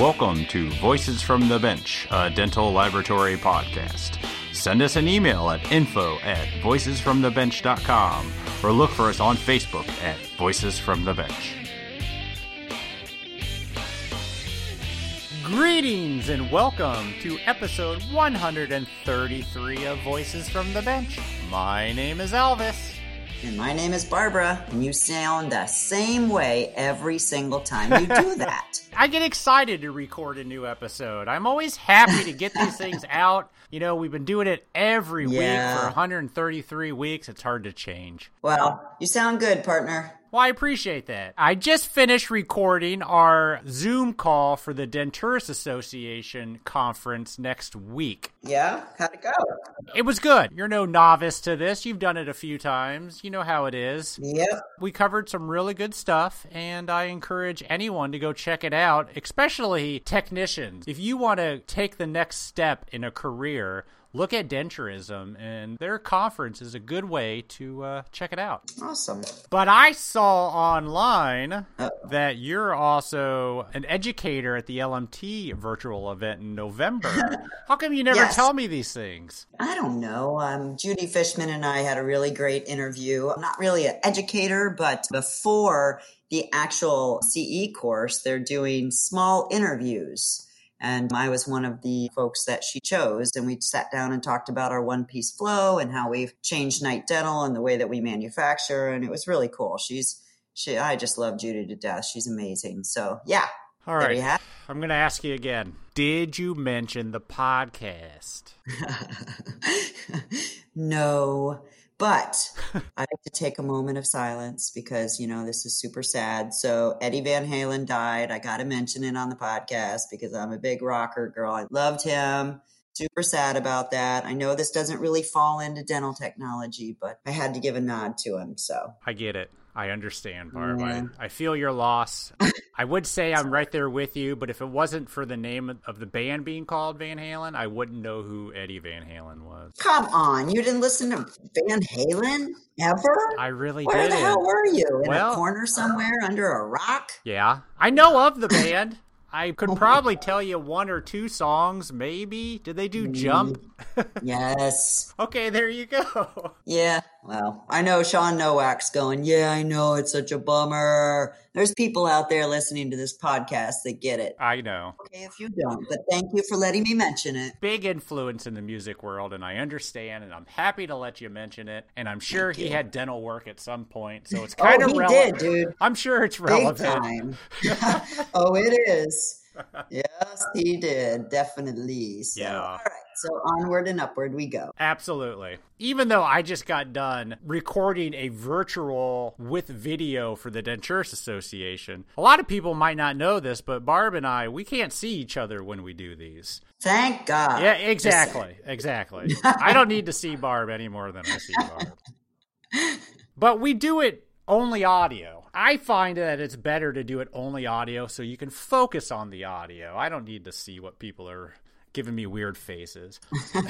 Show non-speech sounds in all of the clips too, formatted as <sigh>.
Welcome to Voices from the Bench, a dental laboratory podcast. Send us an email at info at voicesfromthebench.com or look for us on Facebook at Voices from the Bench. Greetings and welcome to episode 133 of Voices from the Bench. My name is Elvis. And my name is Barbara, and you sound the same way every single time you do <laughs> that. I get excited to record a new episode. I'm always happy to get these things <laughs> out. You know, we've been doing it every Yeah. week for 133 weeks. It's hard to change. Well, you sound good, partner. Well, I appreciate that. I just finished recording our Zoom call for the Denturist Association conference next week. Yeah? How'd it go? It was good. You're no novice to this. You've done it a few times. You know how it is. Yep. We covered some really good stuff, and I encourage anyone to go check it out, especially technicians. If you want to take the next step in a career, look at denturism, and their conference is a good way to uh, check it out. Awesome. But I saw online Uh, that you're also an educator at the LMT virtual event in November. <laughs> How come you never Yes. tell me these things? I don't know. Um, Judy Fishman and I had a really great interview. I'm not really an educator, but before the actual CE course, they're doing small interviews. And I was one of the folks that she chose. And we sat down and talked about our one piece flow and how we've changed Knight Dental and the way that we manufacture. And it was really cool. She's, she, I just love Judy to death. She's amazing. So, yeah. All right. Have I'm going to ask you again. Did you mention the podcast? <laughs> no, but I have to take a moment of silence because, you know, this is super sad. So Eddie Van Halen died. I got to mention it on the podcast because I'm a big rocker girl. I loved him. Super sad about that. I know this doesn't really fall into dental technology, but I had to give a nod to him. So I get it. I understand, Barb. Yeah. I, I feel your loss. <laughs> I would say I'm right there with you, but if it wasn't for the name of the band being called Van Halen, I wouldn't know who Eddie Van Halen was. come on. You didn't listen to Van Halen ever? I really Where the didn't. hell were you? In Well- a corner somewhere under a rock? Yeah. I know of the band. I <laughs> could probably tell you one or two songs, maybe. Did they do Jump? Yes. <laughs> okay, there you go. Yeah, well, I know Sean Nowak's going, yeah, I know, it's such a bummer. There's people out there listening to this podcast that get it. I know. Okay, if you don't, but thank you for letting me mention it. Big influence in the music world, and I understand, and I'm happy to let you mention it. And I'm sure he had dental work at some point, so it's kind oh, of he relevant. did, dude. I'm sure it's relevant. time. <laughs> <laughs> oh, it is. Yes, he did. Definitely. So, Yeah. All right. So onward and upward we go. Absolutely. Even though I just got done recording a virtual with video for the Denturist Association, a lot of people might not know this, but Barb and I, we can't see each other when we do these. Thank God. Yeah, exactly. Exactly. <laughs> I don't need to see Barb any more than I see Barb. <laughs> But we do it only audio. I find that it's better to do it only audio so you can focus on the audio. I don't need to see what people are giving me weird faces. <laughs>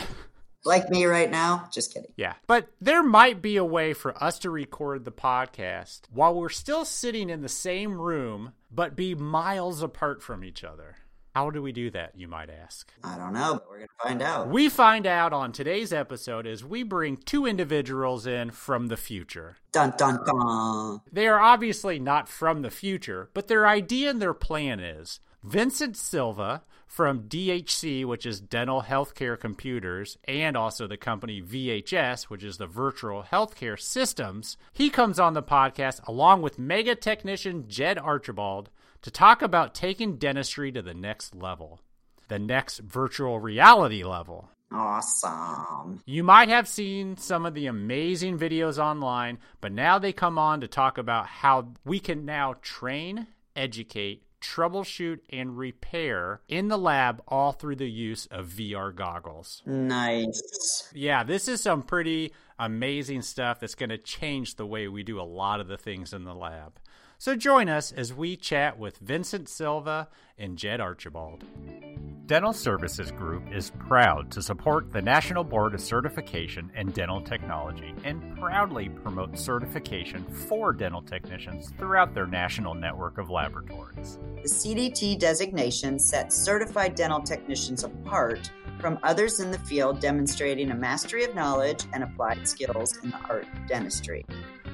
Like me right now. Just kidding. Yeah. But there might be a way for us to record the podcast while we're still sitting in the same room, but be miles apart from each other. How do we do that, you might ask? I don't know, but we're going to find out. We find out on today's episode as we bring two individuals in from the future. Dun dun dun. They are obviously not from the future, but their idea and their plan is Vincent Silva from DHC, which is Dental Healthcare Computers, and also the company VHS, which is the Virtual Healthcare Systems. He comes on the podcast along with mega technician Jed Archibald to talk about taking dentistry to the next level, the next virtual reality level. Awesome. You might have seen some of the amazing videos online, but now they come on to talk about how we can now train, educate, troubleshoot, and repair in the lab all through the use of VR goggles. Nice. Yeah, this is some pretty amazing stuff that's going to change the way we do a lot of the things in the lab. So join us as we chat with Vincent Silva and Jed Archibald. Dental Services Group is proud to support the National Board of Certification in Dental Technology and proudly promote certification for dental technicians throughout their national network of laboratories. The CDT designation sets certified dental technicians apart from others in the field demonstrating a mastery of knowledge and applied skills in the art of dentistry.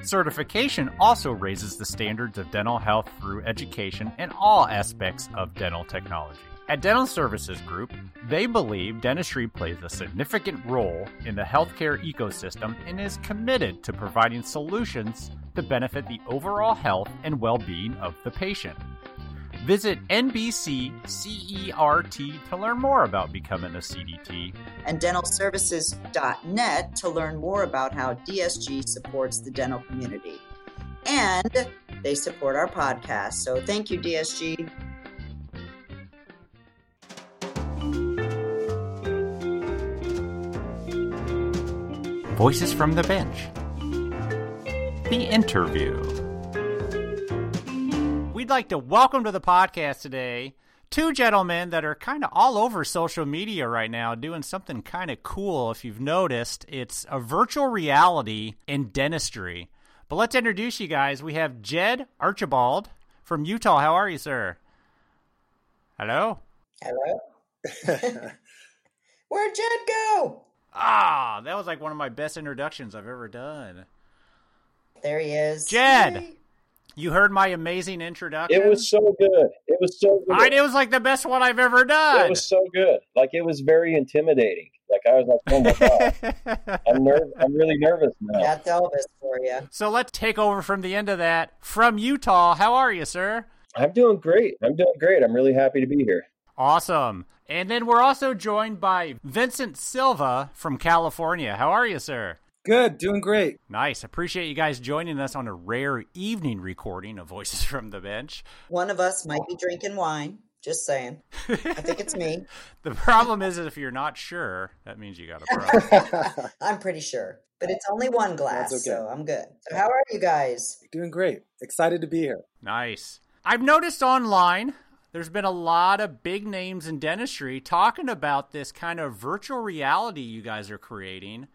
Certification also raises the standards of dental health through education in all aspects of dental technology. At Dental Services Group, they believe dentistry plays a significant role in the healthcare ecosystem and is committed to providing solutions to benefit the overall health and well being of the patient. Visit NBCCERT to learn more about becoming a CDT. And dentalservices.net to learn more about how DSG supports the dental community. And they support our podcast. So thank you, DSG. Voices from the Bench. The interview. We'd like to welcome to the podcast today two gentlemen that are kind of all over social media right now doing something kind of cool. If you've noticed, it's a virtual reality in dentistry. But let's introduce you guys. We have Jed Archibald from Utah. How are you, sir? Hello? Hello? <laughs> Where'd Jed go? Ah, that was like one of my best introductions I've ever done. There he is. Jed, you heard my amazing introduction. It was so good. It was so good. I, it was like the best one I've ever done. It was so good. Like it was very intimidating. Like I was like, oh my god, <laughs> I'm nerv- I'm really nervous now. That's Elvis for you. So let's take over from the end of that. From Utah, how are you, sir? I'm doing great. I'm doing great. I'm really happy to be here. Awesome. And then we're also joined by Vincent Silva from California. How are you, sir? Good, doing great. Nice. Appreciate you guys joining us on a rare evening recording of Voices <laughs> from the Bench. One of us might be drinking wine. Just saying. I think it's me. <laughs> the problem is, if you're not sure, that means you got a problem. <laughs> I'm pretty sure. But it's only one glass, okay. so I'm good. So, how are you guys? Doing great. Excited to be here. Nice. I've noticed online there's been a lot of big names in dentistry talking about this kind of virtual reality you guys are creating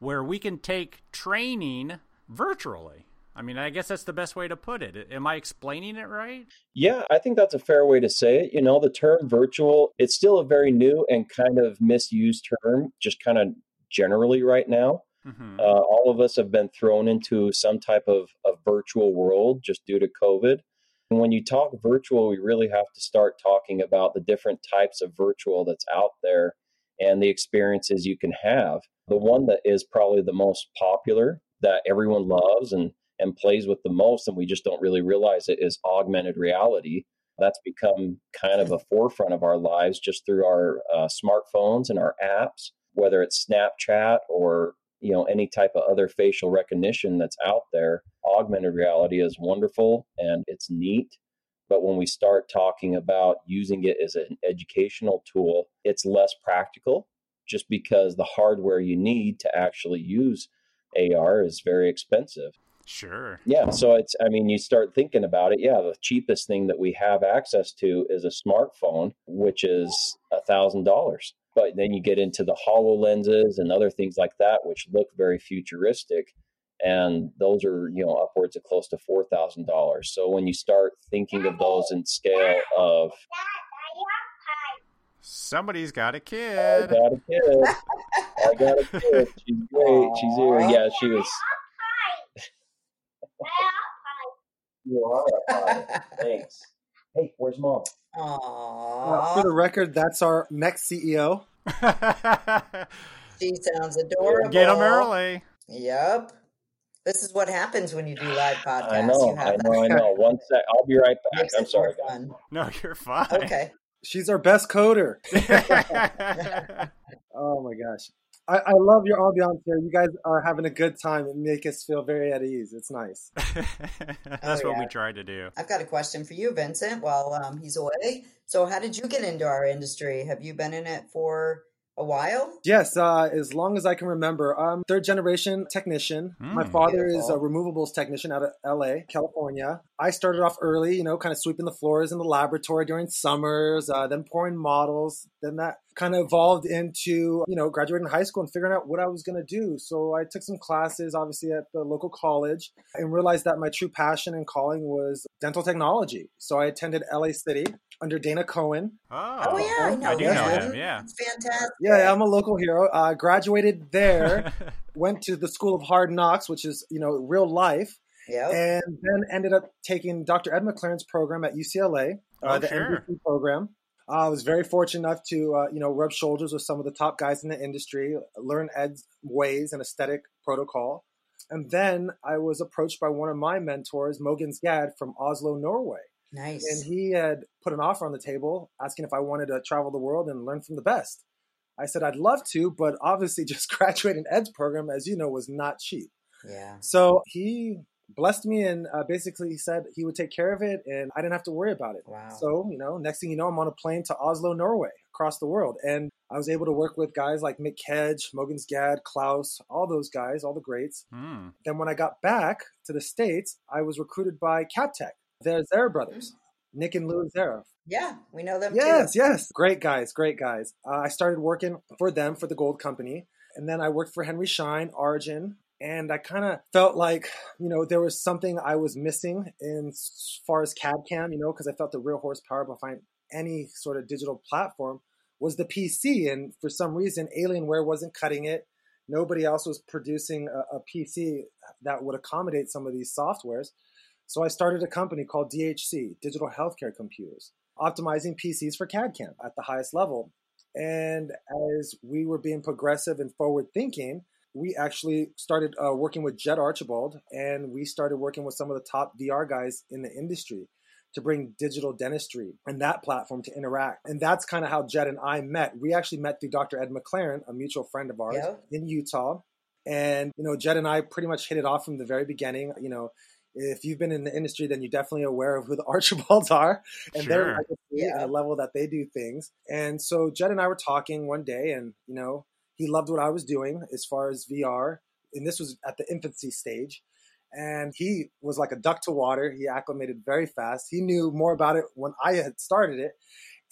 where we can take training virtually. I mean, I guess that's the best way to put it. Am I explaining it right? Yeah, I think that's a fair way to say it. You know, the term virtual, it's still a very new and kind of misused term, just kind of generally right now. Mm-hmm. Uh, all of us have been thrown into some type of, of virtual world just due to COVID. And when you talk virtual, we really have to start talking about the different types of virtual that's out there and the experiences you can have. The one that is probably the most popular that everyone loves and, and plays with the most, and we just don't really realize it, is augmented reality. That's become kind of a forefront of our lives just through our uh, smartphones and our apps, whether it's Snapchat or you know any type of other facial recognition that's out there augmented reality is wonderful and it's neat but when we start talking about using it as an educational tool it's less practical just because the hardware you need to actually use AR is very expensive Sure. Yeah. So it's, I mean, you start thinking about it. Yeah. The cheapest thing that we have access to is a smartphone, which is a thousand dollars. But then you get into the HoloLenses and other things like that, which look very futuristic. And those are, you know, upwards of close to $4,000. So when you start thinking of those in scale of. Somebody's got a kid. I got a kid. I got a kid. <laughs> She's great. She's here. Yeah, she was. <laughs> you are a. Thanks. Hey, where's mom? Aww. Uh, for the record, that's our next CEO. <laughs> she sounds adorable. Get them early. Yep. This is what happens when you do live <sighs> podcasts. I know, I know, <laughs> I know. One sec. I'll be right back. Makes I'm sorry. No, you're fine. Okay. She's our best coder. <laughs> oh my gosh. I, I, love your ambiance here. You guys are having a good time and make us feel very at ease. It's nice. <laughs> That's oh, what yeah. we try to do. I've got a question for you, Vincent, while um, he's away. So, how did you get into our industry? Have you been in it for A while? Yes, uh, as long as I can remember. I'm third generation technician. Mm, My father beautiful. is a removables technician out of LA, California. I started off early, you know, kind of sweeping the floors in the laboratory during summers, uh, then pouring models. Then that kind of evolved into, you know, graduating high school and figuring out what I was going to do. So I took some classes, obviously, at the local college and realized that my true passion and calling was dental technology. So I attended LA City under Dana Cohen. Oh, oh yeah, I know, I do know him. Yeah, it's fantastic. Yeah, I'm a local hero. Uh, graduated there, <laughs> went to the School of Hard Knocks, which is you know real life. Yeah, and then ended up taking Dr. Ed McLaren's program at UCLA, uh, oh, the sure. MDC program. Uh, I was very fortunate enough to, uh, you know, rub shoulders with some of the top guys in the industry, learn Ed's ways and aesthetic protocol. And then I was approached by one of my mentors, Mogens Gad from Oslo, Norway. Nice. And he had put an offer on the table asking if I wanted to travel the world and learn from the best. I said I'd love to, but obviously <laughs> just graduating Ed's program, as you know, was not cheap. Yeah. So he blessed me and uh, basically said he would take care of it and I didn't have to worry about it. Wow. So, you know, next thing you know, I'm on a plane to Oslo, Norway, across the world. And I was able to work with guys like Mick Kedge, Mogens Gad, Klaus, all those guys, all the greats. Mm. Then when I got back to the States, I was recruited by Captech. They're Zara brothers, Nick and Louis Zara. Yeah, we know them. Yes, too. yes, great guys, great guys. Uh, I started working for them for the Gold Company, and then I worked for Henry Schein, Artigen, and I kind of felt like you know there was something I was missing in as far as CAD CAM, you know, because I felt the real horsepower behind any sort of digital platform was the PC, and for some reason, Alienware wasn't cutting it. Nobody else was producing a, a PC that would accommodate some of these softwares. So I started a company called DHC, Digital Healthcare Computers, optimizing PCs for CAD CAM at the highest level. And as we were being progressive and forward thinking, we actually started uh, working with Jed Archibald and we started working with some of the top VR guys in the industry to bring digital dentistry and that platform to interact. And that's kind of how Jed and I met. We actually met through Dr. Ed McLaren, a mutual friend of ours yeah. in Utah. And, you know, Jed and I pretty much hit it off from the very beginning. You know, if you've been in the industry, then you're definitely aware of who the <laughs> Archibalds are, and sure. they're yeah. at a level that they do things. And so Jed and I were talking one day, and you know, he loved what I was doing as far as VR, and this was at the infancy stage. And he was like a duck to water. He acclimated very fast. He knew more about it when I had started it.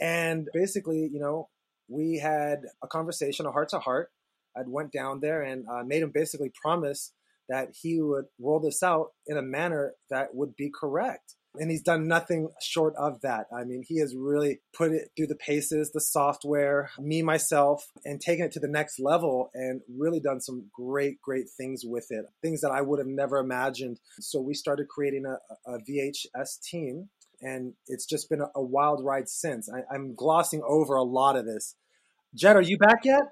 And basically, you know, we had a conversation, a heart to heart. I'd went down there and uh, made him basically promise that he would roll this out in a manner that would be correct. And he's done nothing short of that. I mean, he has really put it through the paces, the software, me, myself, and taken it to the next level and really done some great, great things with it. Things that I would have never imagined. So we started creating a, a VHS team, and it's just been a, a wild ride since. I, I'm glossing over a lot of this. Jed, are you back yet?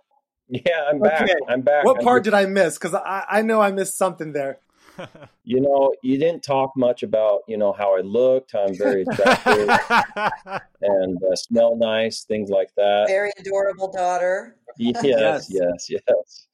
Yeah, I'm back. Okay. I'm back. What I'm part did I miss? Because I, I know I missed something there. <laughs> you know, you didn't talk much about, you know, how I looked, how I'm very attractive <laughs> and uh, smell nice, things like that. Very adorable daughter. yes, yes, yes, yes.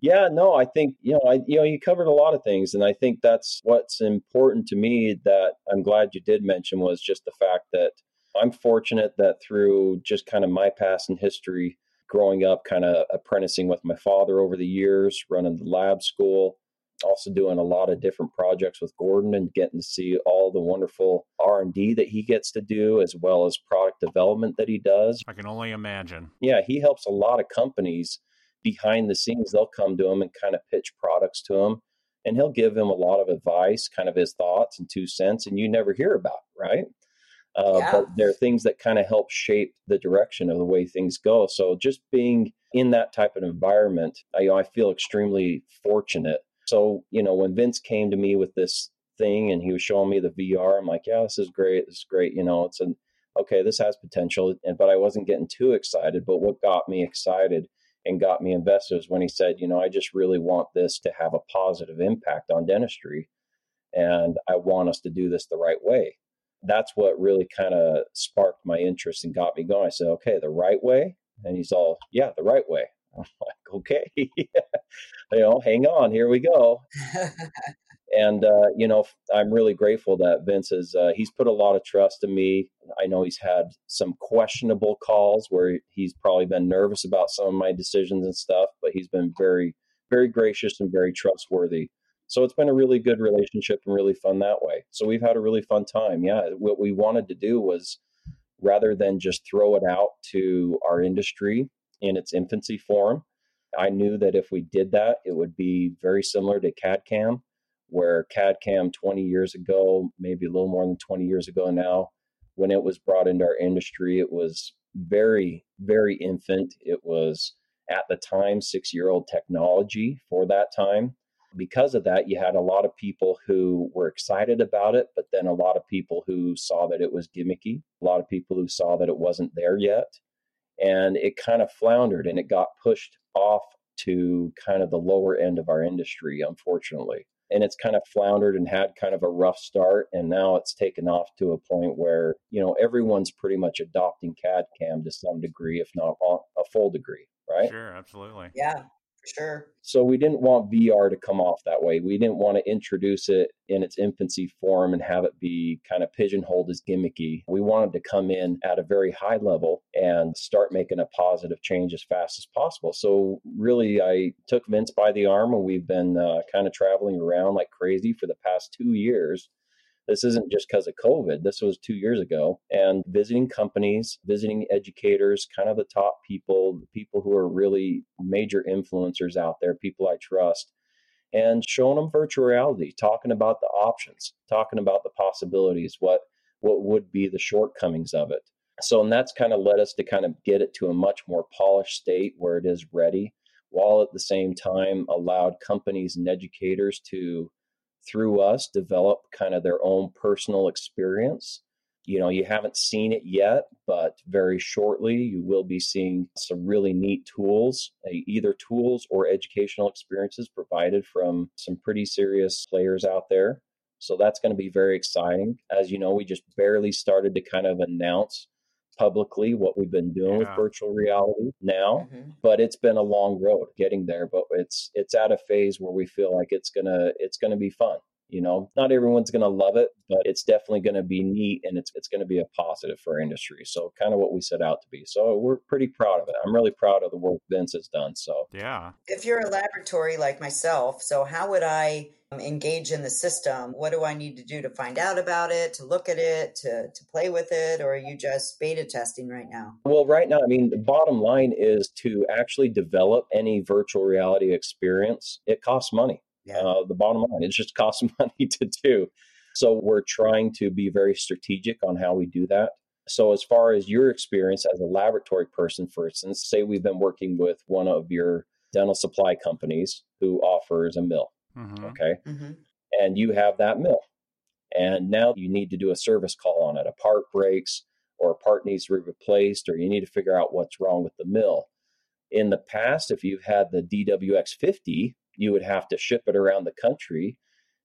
Yeah, no, I think, you know, I you know, you covered a lot of things and I think that's what's important to me that I'm glad you did mention was just the fact that I'm fortunate that through just kind of my past and history growing up, kind of apprenticing with my father over the years, running the lab school, also doing a lot of different projects with Gordon and getting to see all the wonderful R&D that he gets to do as well as product development that he does. I can only imagine. Yeah, he helps a lot of companies behind the scenes. They'll come to him and kind of pitch products to him and he'll give him a lot of advice, kind of his thoughts and two cents and you never hear about, right? Uh, yeah. But there are things that kind of help shape the direction of the way things go. So just being in that type of environment, I, you know, I feel extremely fortunate. So you know, when Vince came to me with this thing and he was showing me the VR, I'm like, yeah, this is great. This is great. You know, it's an okay, this has potential. And but I wasn't getting too excited. But what got me excited and got me invested was when he said, you know, I just really want this to have a positive impact on dentistry, and I want us to do this the right way that's what really kind of sparked my interest and got me going. I said, okay, the right way. And he's all, yeah, the right way. <laughs> I'm like, okay, <laughs> you know, hang on, here we go. And uh, you know, I'm really grateful that Vince has uh, he's put a lot of trust in me. I know he's had some questionable calls where he's probably been nervous about some of my decisions and stuff, but he's been very, very gracious and very trustworthy. So it's been a really good relationship and really fun that way. So we've had a really fun time. Yeah, what we wanted to do was rather than just throw it out to our industry in its infancy form, I knew that if we did that, it would be very similar to CAD CAM where CAD CAM 20 years ago, maybe a little more than 20 years ago now, when it was brought into our industry, it was very, very infant. It was at the time six year old technology for that time. Because of that, you had a lot of people who were excited about it, but then a lot of people who saw that it was gimmicky, a lot of people who saw that it wasn't there yet. And it kind of floundered and it got pushed off to kind of the lower end of our industry, unfortunately. And it's kind of floundered and had kind of a rough start and now it's taken off to a point where you know everyone's pretty much adopting cad cam to some degree if not a full degree right? Sure absolutely. Yeah sure. So we didn't want VR to come off that way. We didn't want to introduce it in its infancy form and have it be kind of pigeonholed as gimmicky. We wanted to come in at a very high level and start making a positive change as fast as possible. So really, I took Vince by the arm and we've been uh, kind of traveling around like crazy for the past two years this isn't just because of COVID. This was two years ago. And visiting companies, visiting educators, kind of the top people, people who are really major influencers out there, people I trust, and showing them virtual reality, talking about the options, talking about the possibilities, what what would be the shortcomings of it. So, and that's kind of led us to kind of get it to a much more polished state where it is ready, while at the same time allowed companies and educators to through us develop kind of their own personal experience. You know, you haven't seen it yet, but very shortly you will be seeing some really neat tools, either tools or educational experiences provided from some pretty serious players out there. So that's going to be very exciting. As you know, we just barely started to kind of announce publicly what we've been doing yeah. with virtual reality now mm-hmm. but it's been a long road getting there but it's it's at a phase where we feel like it's gonna it's gonna be fun you know? Not everyone's gonna love it but it's definitely gonna be neat and it's it's gonna be a positive for our industry. So kind of what we set out to be. So we're pretty proud of it. I'm really proud of the work vince has done so. Yeah. If you're a laboratory like myself so how would i engage in the system, what do I need to do to find out about it, to look at it, to, to play with it, or are you just beta testing right now? Well, right now, I mean, the bottom line is to actually develop any virtual reality experience, it costs money. Yeah. Uh, the bottom line, it just <laughs> costs money to do. So we're trying to be very strategic on how we do that. So, as far as your experience as a laboratory person, for instance, say we've been working with one of your dental supply companies who offers a mill Mm-hmm. Okay. Mm-hmm. And you have that mill. And now you need to do a service call on it. A part breaks or a part needs to be replaced, or you need to figure out what's wrong with the mill. In the past, if you've had the DWX50, you would have to ship it around the country.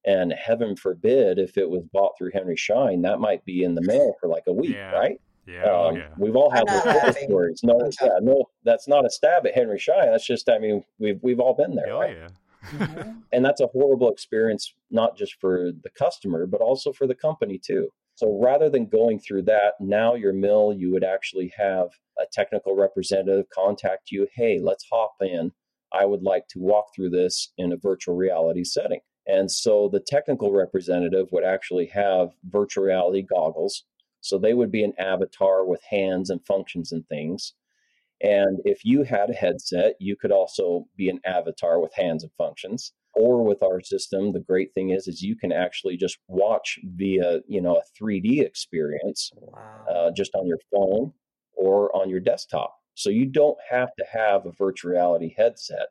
And heaven forbid, if it was bought through Henry Schein, that might be in the mail for like a week, yeah. right? Yeah, um, yeah, we've all had those stories. No, yeah, no, that's not a stab at Henry Schein. That's just, I mean, we've we've all been there. Oh right? yeah. Mm-hmm. and that's a horrible experience, not just for the customer, but also for the company too. So rather than going through that, now your mill, you would actually have a technical representative contact you. Hey, let's hop in. I would like to walk through this in a virtual reality setting. And so the technical representative would actually have virtual reality goggles. So they would be an avatar with hands and functions and things. And if you had a headset, you could also be an avatar with hands and functions. Or with our system, the great thing is, is you can actually just watch via, you know, a 3D experience, wow. uh, just on your phone or on your desktop. So you don't have to have a virtual reality headset.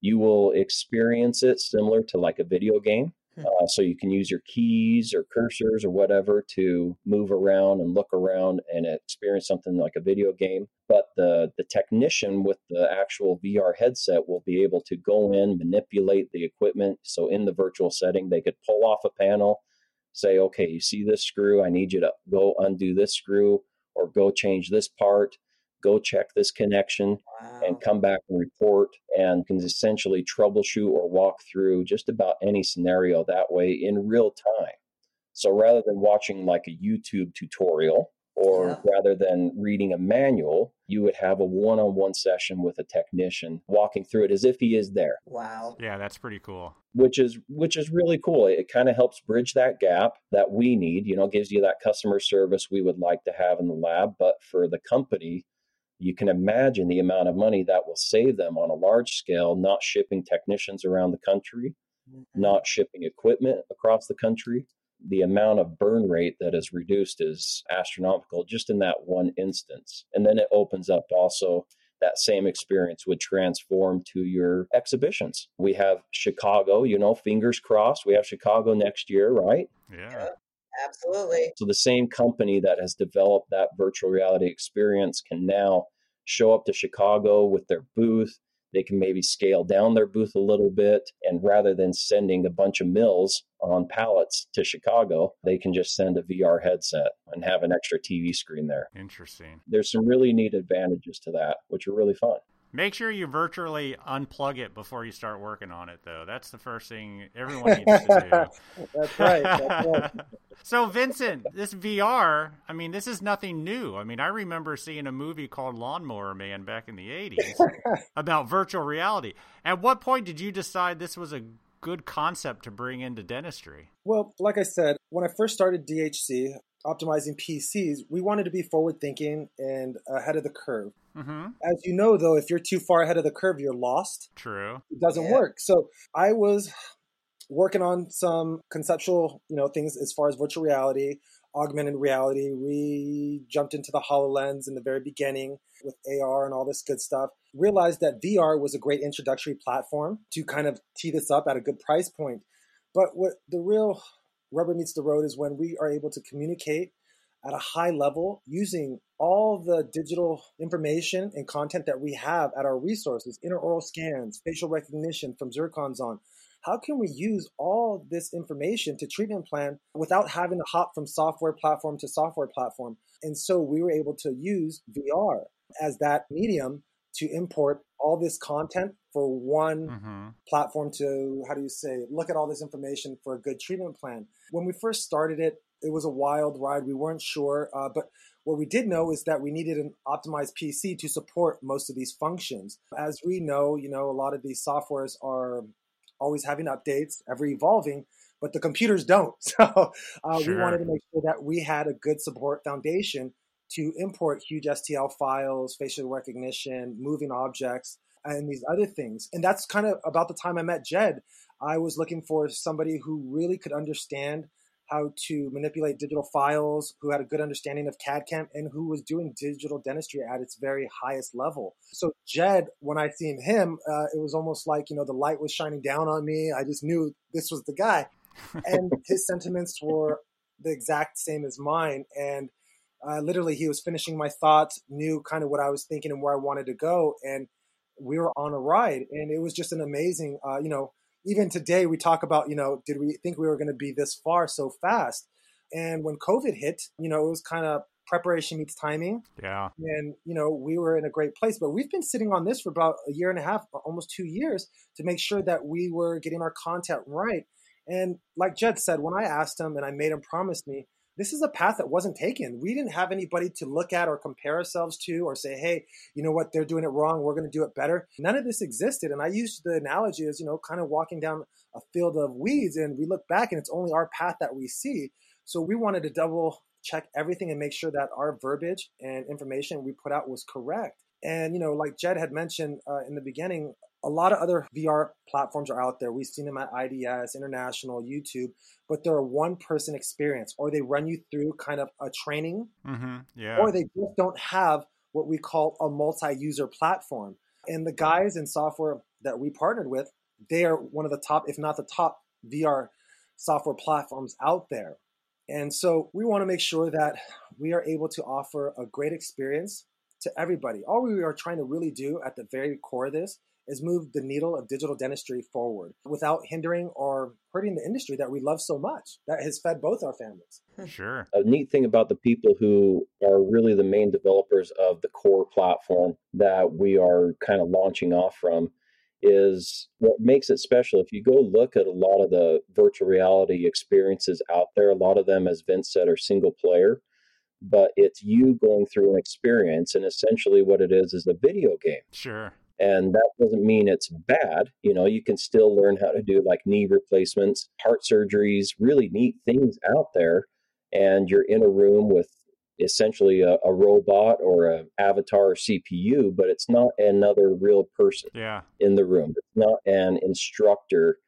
You will experience it similar to like a video game. Uh, so you can use your keys or cursors or whatever to move around and look around and experience something like a video game. But the the technician with the actual VR headset will be able to go in, manipulate the equipment. So in the virtual setting, they could pull off a panel, say, "Okay, you see this screw? I need you to go undo this screw or go change this part." Go check this connection, wow. and come back and report and can essentially troubleshoot or walk through just about any scenario that way in real time. So rather than watching like a YouTube tutorial, or yeah. rather than reading a manual, you would have a one on one session with a technician walking through it as if he is there. Wow. Yeah, that's pretty cool. Which is which is really cool. It, it kind of helps bridge that gap that we need, you know, gives you that customer service we would like to have in the lab, but for the company, you can imagine the amount of money that will save them on a large scale not shipping technicians around the country, mm-hmm. not shipping equipment across the country the amount of burn rate that is reduced is astronomical just in that one instance. And then it opens up also that same experience would transform to your exhibitions. We have Chicago, you know, fingers crossed. We have Chicago next year, right? Yeah. Absolutely. So the same company that has developed that virtual reality experience can now show up to Chicago with their booth they can maybe scale down their booth a little bit. And rather than sending a bunch of mills on pallets to Chicago, they can just send a VR headset and have an extra TV screen there. Interesting. There's some really neat advantages to that, which are really fun. Make sure you virtually unplug it before you start working on it, though. That's the first thing everyone needs to do. <laughs> That's right. That's right. <laughs> so, Vincent, this VR, I mean, this is nothing new. I mean, I remember seeing a movie called Lawnmower Man back in the 80s <laughs> about virtual reality. At what point did you decide this was a good concept to bring into dentistry? Well, like I said, when I first started DHC, optimizing PCs, we wanted to be forward thinking and ahead of the curve. Mm-hmm. As you know, though, if you're too far ahead of the curve, you're lost. True. It doesn't yeah. work. So I was working on some conceptual, you know, things as far as virtual reality, augmented reality. We jumped into the HoloLens in the very beginning with AR and all this good stuff. Realized that VR was a great introductory platform to kind of tee this up at a good price point. But what the real rubber meets the road is when we are able to communicate at a high level using all the digital information and content that we have at our resources, intraoral scans, facial recognition from Zirkonzahn. How can we use all this information to treatment plan without having to hop from software platform to software platform? And so we were able to use VR as that medium to import all this content for one mm-hmm. platform to, how do you say, look at all this information for a good treatment plan. When we first started it, it was a wild ride. We weren't sure, uh, but what we did know is that we needed an optimized PC to support most of these functions. As we know, you know, a lot of these softwares are always having updates, ever evolving, but the computers don't. <laughs> So uh, sure. we wanted to make sure that we had a good support foundation to import huge STL files, facial recognition, moving objects, and these other things. And that's kind of about the time I met Jed. I was looking for somebody who really could understand how to manipulate digital files, who had a good understanding of CAD CAM, and who was doing digital dentistry at its very highest level. So Jed, when I seen him, uh, it was almost like you know the light was shining down on me. I just knew this was the guy, and <laughs> his sentiments were the exact same as mine. And uh, literally, he was finishing my thoughts, knew kind of what I was thinking and where I wanted to go, and we were on a ride. And it was just an amazing, uh, you know even today we talk about, you know, did we think we were going to be this far so fast? And when COVID hit, you know, it was kind of preparation meets timing. Yeah. And, you know, we were in a great place, but we've been sitting on this for about a year and a half, almost two years to make sure that we were getting our content right. And like Jed said, when I asked him and I made him promise me, this is a path that wasn't taken. We didn't have anybody to look at or compare ourselves to or say, hey, you know what, they're doing it wrong. We're going to do it better. None of this existed. And I used the analogy as, you know, kind of walking down a field of weeds and we look back and it's only our path that we see. So we wanted to double check everything and make sure that our verbiage and information we put out was correct. And, you know, like Jed had mentioned uh, in the beginning, a lot of other VR platforms are out there. We've seen them at IDS, International, YouTube, but they're a one person experience or they run you through kind of a training mm-hmm. yeah. or they just don't have what we call a multi user platform. And the guys in software that we partnered with, they are one of the top, if not the top VR software platforms out there. And so we want to make sure that we are able to offer a great experience to everybody. All we are trying to really do at the very core of this is move the needle of digital dentistry forward without hindering or hurting the industry that we love so much that has fed both our families. Hmm. Sure. A neat thing about the people who are really the main developers of the core platform that we are kind of launching off from is what makes it special. If you go look at a lot of the virtual reality experiences out there, a lot of them, as Vince said, are single player, but it's you going through an experience. And essentially, what it is is a video game. Sure. And that doesn't mean it's bad. You know, you can still learn how to do like knee replacements, heart surgeries, really neat things out there. And you're in a room with essentially a, a robot or an avatar or CPU, but it's not another real person Yeah. in the room. It's not an instructor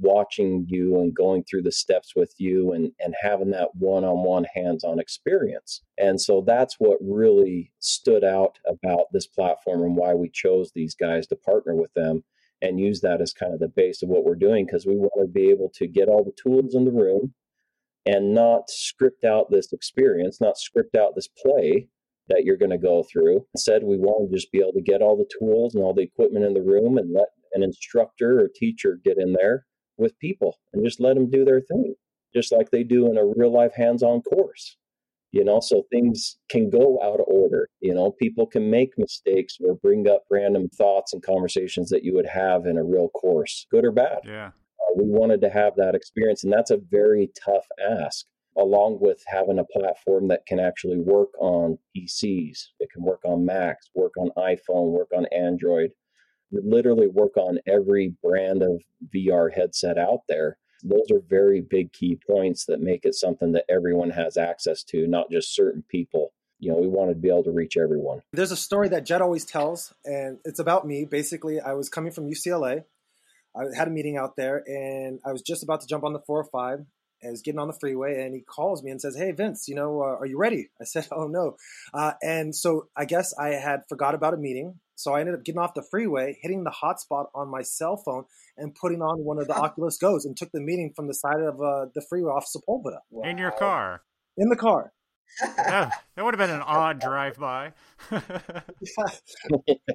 watching you and going through the steps with you and, and having that one-on-one hands-on experience. And so that's what really stood out about this platform and why we chose these guys to partner with them and use that as kind of the base of what we're doing because we want to be able to get all the tools in the room and not script out this experience, not script out this play that you're going to go through. Instead, we want to just be able to get all the tools and all the equipment in the room and let an instructor or teacher get in there with people and just let them do their thing, just like they do in a real life hands on course. You know, so things can go out of order. You know, people can make mistakes or bring up random thoughts and conversations that you would have in a real course, good or bad. Yeah. Uh, we wanted to have that experience, and that's a very tough ask, along with having a platform that can actually work on PCs, it can work on Macs, work on iPhone, work on Android, literally work on every brand of VR headset out there. Those are very big key points that make it something that everyone has access to, not just certain people. You know, we wanted to be able to reach everyone. There's a story that Jed always tells, and it's about me. Basically, I was coming from UCLA. I had a meeting out there, and I was just about to jump on the 405. I was getting on the freeway, and he calls me and says, "Hey, Vince, you know, uh, are you ready?" I said, "Oh no," uh, and so I guess I had forgot about a meeting. So I ended up getting off the freeway, hitting the hotspot on my cell phone, and putting on one of the <laughs> Oculus Go's, and took the meeting from the side of uh, the freeway off Sepulveda In your car. in the car. that, that would have been an odd drive by. <laughs>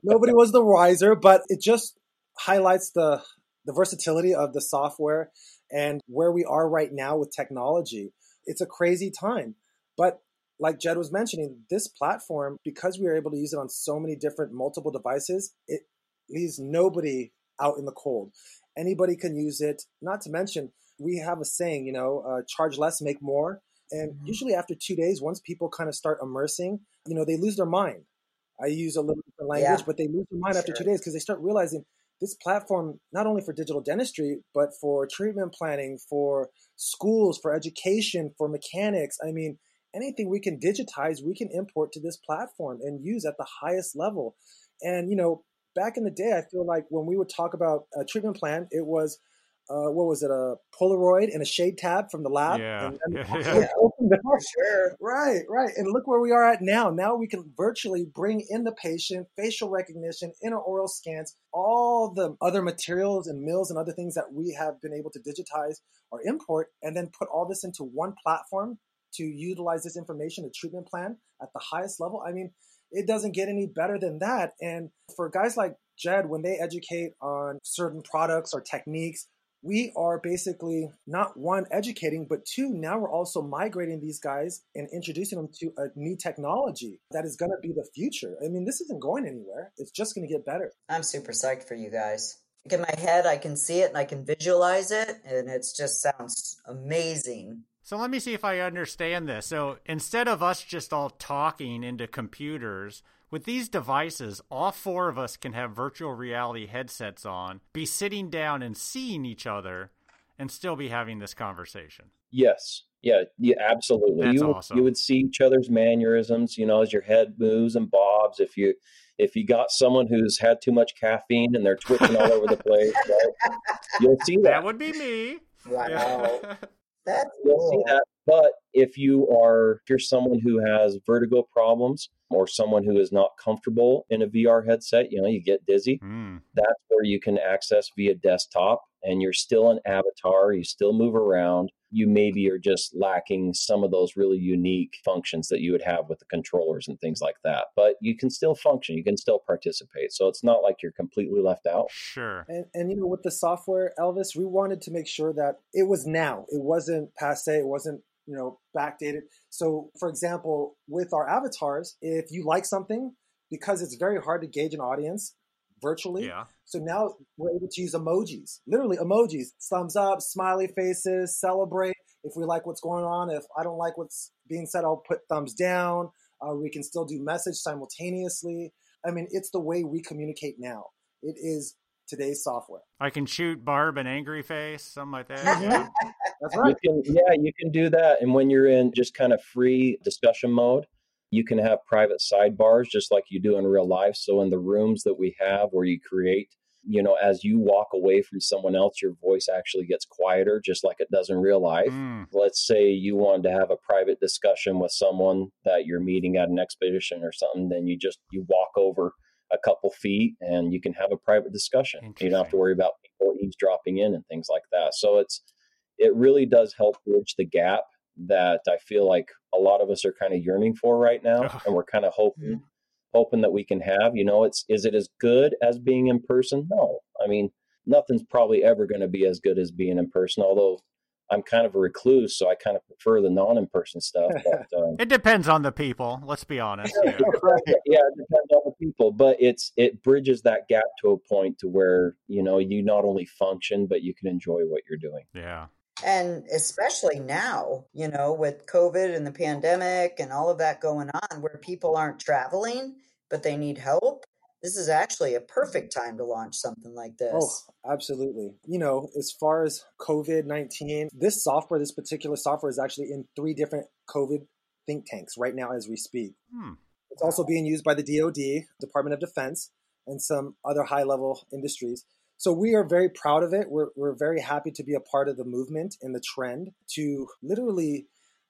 Nobody was the wiser, but it just highlights the the versatility of the software and where we are right now with technology. It's a crazy time, but like Jed was mentioning, this platform, because we are able to use it on so many different multiple devices, it leaves nobody out in the cold. Anybody can use it. Not to mention, we have a saying, you know, uh, charge less, make more. And Mhm. usually after two days, once people kind of start immersing, you know, they lose their mind. I use a little different language, Yeah. but they lose their mind after two days because they start realizing this platform, not only for digital dentistry, but for treatment planning, for schools, for education, for mechanics. I mean, anything we can digitize, we can import to this platform and use at the highest level. And, you know, back in the day, I feel like when we would talk about a treatment plan, it was, uh, what was it, a Polaroid and a shade tab from the lab? Yeah. And, and <laughs> Yeah, the yeah. <laughs> Sure. Right, right. And look where we are at now. Now we can virtually bring in the patient, facial recognition, intraoral scans, all the other materials and mills and other things that we have been able to digitize or import, and then put all this into one platform to utilize this information, a treatment plan at the highest level. I mean, it doesn't get any better than that. And for guys like Jed, when they educate on certain products or techniques, we are basically not one educating, but two, now we're also migrating these guys and introducing them to a new technology that is going to be the future. I mean, this isn't going anywhere. It's just going to get better. I'm super psyched for you guys. In my head, I can see it and I can visualize it, and it just sounds amazing. So let me see if I understand this. So instead of us just all talking into computers, with these devices, all four of us can have virtual reality headsets on, be sitting down and seeing each other, and still be having this conversation. Yes. Yeah, yeah, absolutely. That's you would, awesome. you would see each other's mannerisms, you know, as your head moves and bobs. If you if you got someone who's had too much caffeine and they're twitching all over the <laughs> place, right? You'll see that. That would be me. Wow. <laughs> Yeah. That's You'll see that. But if you are if you're someone who has vertigo problems or someone who is not comfortable in a VR headset, you know, you get dizzy. Hmm. That's where you can access via desktop and you're still an avatar, you still move around, you maybe are just lacking some of those really unique functions that you would have with the controllers and things like that. But you can still function, you can still participate. So it's not like you're completely left out. Sure. And, and you know, with the software, Elvis, we wanted to make sure that it was now. It wasn't passe. It wasn't you know backdated. So, for example, with our avatars, if you like something, because it's very hard to gauge an audience virtually. Yeah. So now we're able to use emojis, literally emojis, thumbs up, smiley faces, celebrate. If we like what's going on, if I don't like what's being said, I'll put thumbs down. Uh, we can still do message simultaneously. I mean, it's the way we communicate now. It is today's software. I can shoot Barb an angry face, something like that. Yeah. That's right. You can, yeah, you can do that. And when you're in just kind of free discussion mode, you can have private sidebars just like you do in real life. So in the rooms that we have where you create, you know, as you walk away from someone else, your voice actually gets quieter, just like it does in real life. Mm. Let's say you wanted to have a private discussion with someone that you're meeting at an expedition or something, then you just you walk over a couple feet and you can have a private discussion. You don't have to worry about people eavesdropping in and things like that. So it's it really does help bridge the gap that I feel like a lot of us are kind of yearning for right now, and we're kind of hoping hoping that we can have. You know, it's is it as good as being in person? No, I mean nothing's probably ever going to be as good as being in person. Although I'm kind of a recluse, so I kind of prefer the non-in-person stuff. <laughs> But, um, It depends on the people. Let's be honest. Yeah. <laughs> yeah, it depends on the people, but it's it bridges that gap to a point to where you know you not only function but you can enjoy what you're doing. yeah. And especially now, you know, with COVID and the pandemic and all of that going on, where people aren't traveling, but they need help, this is actually a perfect time to launch something like this. Oh, absolutely. You know, as far as COVID 19, this software, this particular software is actually in three different COVID think tanks right now as we speak. Hmm. It's also being used by the DoD, Department of Defense, and some other high level industries. So we are very proud of it. We're, we're very happy to be a part of the movement and the trend to literally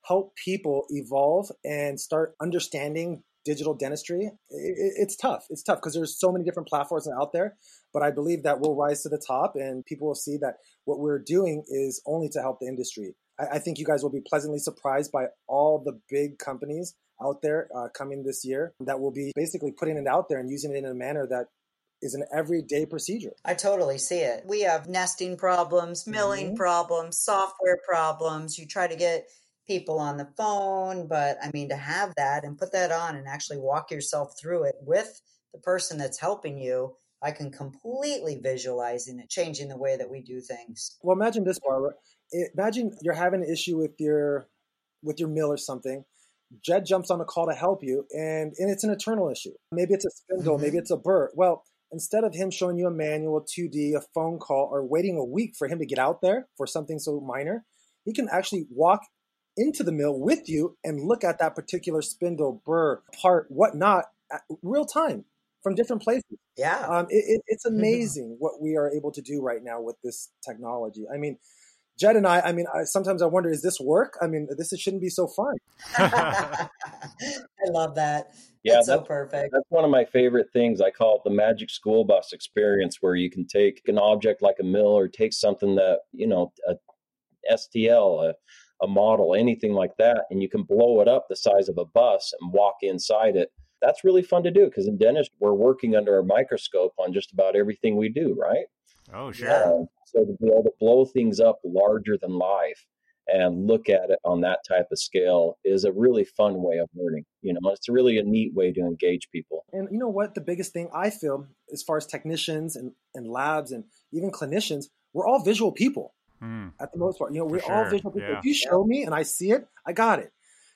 help people evolve and start understanding digital dentistry. It, it, it's tough. It's tough because there's so many different platforms out there. But I believe that we'll rise to the top and people will see that what we're doing is only to help the industry. I, I think you guys will be pleasantly surprised by all the big companies out there uh, coming this year that will be basically putting it out there and using it in a manner that is an everyday procedure. I totally see it. We have nesting problems, milling Mhm. problems, software problems. You try to get people on the phone, but I mean, to have that and put that on and actually walk yourself through it with the person that's helping you, I can completely visualizing it changing the way that we do things. Well, imagine this, Barbara. Imagine you're having an issue with your with your mill or something. Jed jumps on a call to help you, and and it's an eternal issue. Maybe it's a spindle, Mhm. maybe it's a burr. Well, instead of him showing you a manual, 2D, a phone call, or waiting a week for him to get out there for something so minor, he can actually walk into the mill with you and look at that particular spindle, burr, part, whatnot, at real time from different places. Yeah. Um, it, it, it's <laughs> amazing what we are able to do right now with this technology. I mean, Jed and I, I mean, I, sometimes I wonder, is this work? I mean, this shouldn't be so fun. <laughs> <laughs> I love that. Yeah, That's so perfect. That's one of my favorite things. I call it the magic school bus experience, where you can take an object like a mill or take something that, you know, a STL, a, a model, anything like that, and you can blow it up the size of a bus and walk inside it. That's really fun to do because in dentist, we're working under a microscope on just about everything we do, right? Oh, sure. Yeah. Um, so to be able to blow things up larger than life and look at it on that type of scale is a really fun way of learning. You know, it's really a neat way to engage people. And you know what? The biggest thing I feel, as far as technicians and, and labs and even clinicians, we're all visual people Hmm. at the most part. You know, we're For all visual people. yeah. If you show me and I see it, I got it.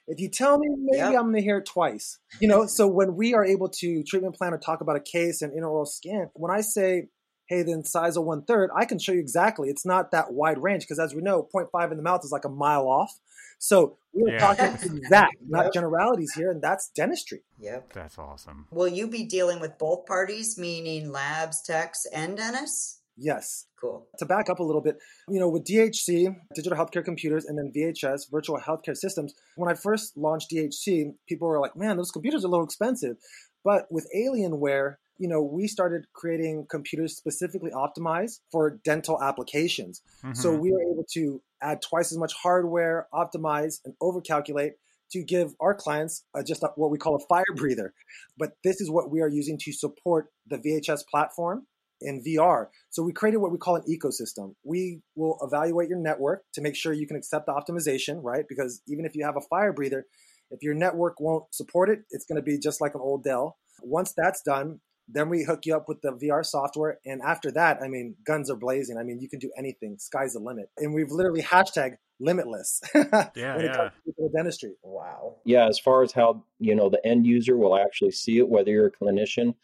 If you tell me, maybe Yep. I'm going to hear it twice. You know, so when we are able to treatment plan or talk about a case and intraoral scan, when I say, hey, then size of one third, I can show you exactly. It's not that wide range because, as we know, 0.5 in the mouth is like a mile off. So we're Yeah. talking <laughs> exact, not Yep. generalities here, and that's dentistry. Yep. That's awesome. Will you be dealing with both parties, meaning labs, techs, and dentists? Yes. Cool. to back up a little bit, you know, with DHC, digital healthcare computers, and then VHS, virtual healthcare systems, when I first launched DHC, people were like, man, those computers are a little expensive. But with Alienware, you know, we started creating computers specifically optimized for dental applications. Mm-hmm. So we were able to add twice as much hardware, optimize, and overcalculate to give our clients uh, just a, what we call a fire breather. But this is what we are using to support the VHS platform in VR. So we created what we call an ecosystem. We will evaluate your network to make sure you can accept the optimization, right? Because even if you have a fire breather, if your network won't support it, it's going to be just like an old Dell. Once that's done, then we hook you up with the VR software. And after that, I mean, guns are blazing. I mean, you can do anything. Sky's the limit. And we've literally hashtag limitless <laughs> yeah, when it comes to dentistry. Wow. Yeah, as far as how, you know, the end user will actually see it, whether you're a clinician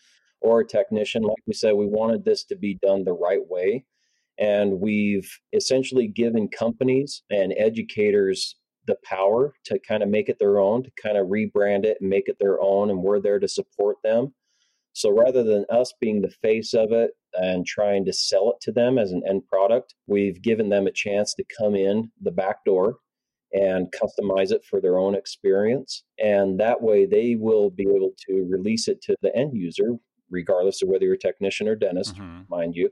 or a technician, like we said, we wanted this to be done the right way. And we've essentially given companies and educators the power to kind of make it their own, to kind of rebrand it and make it their own. And we're there to support them. So rather than us being the face of it and trying to sell it to them as an end product, we've given them a chance to come in the back door and customize it for their own experience. And that way they will be able to release it to the end user, regardless of whether you're a technician or dentist, mm-hmm. mind you.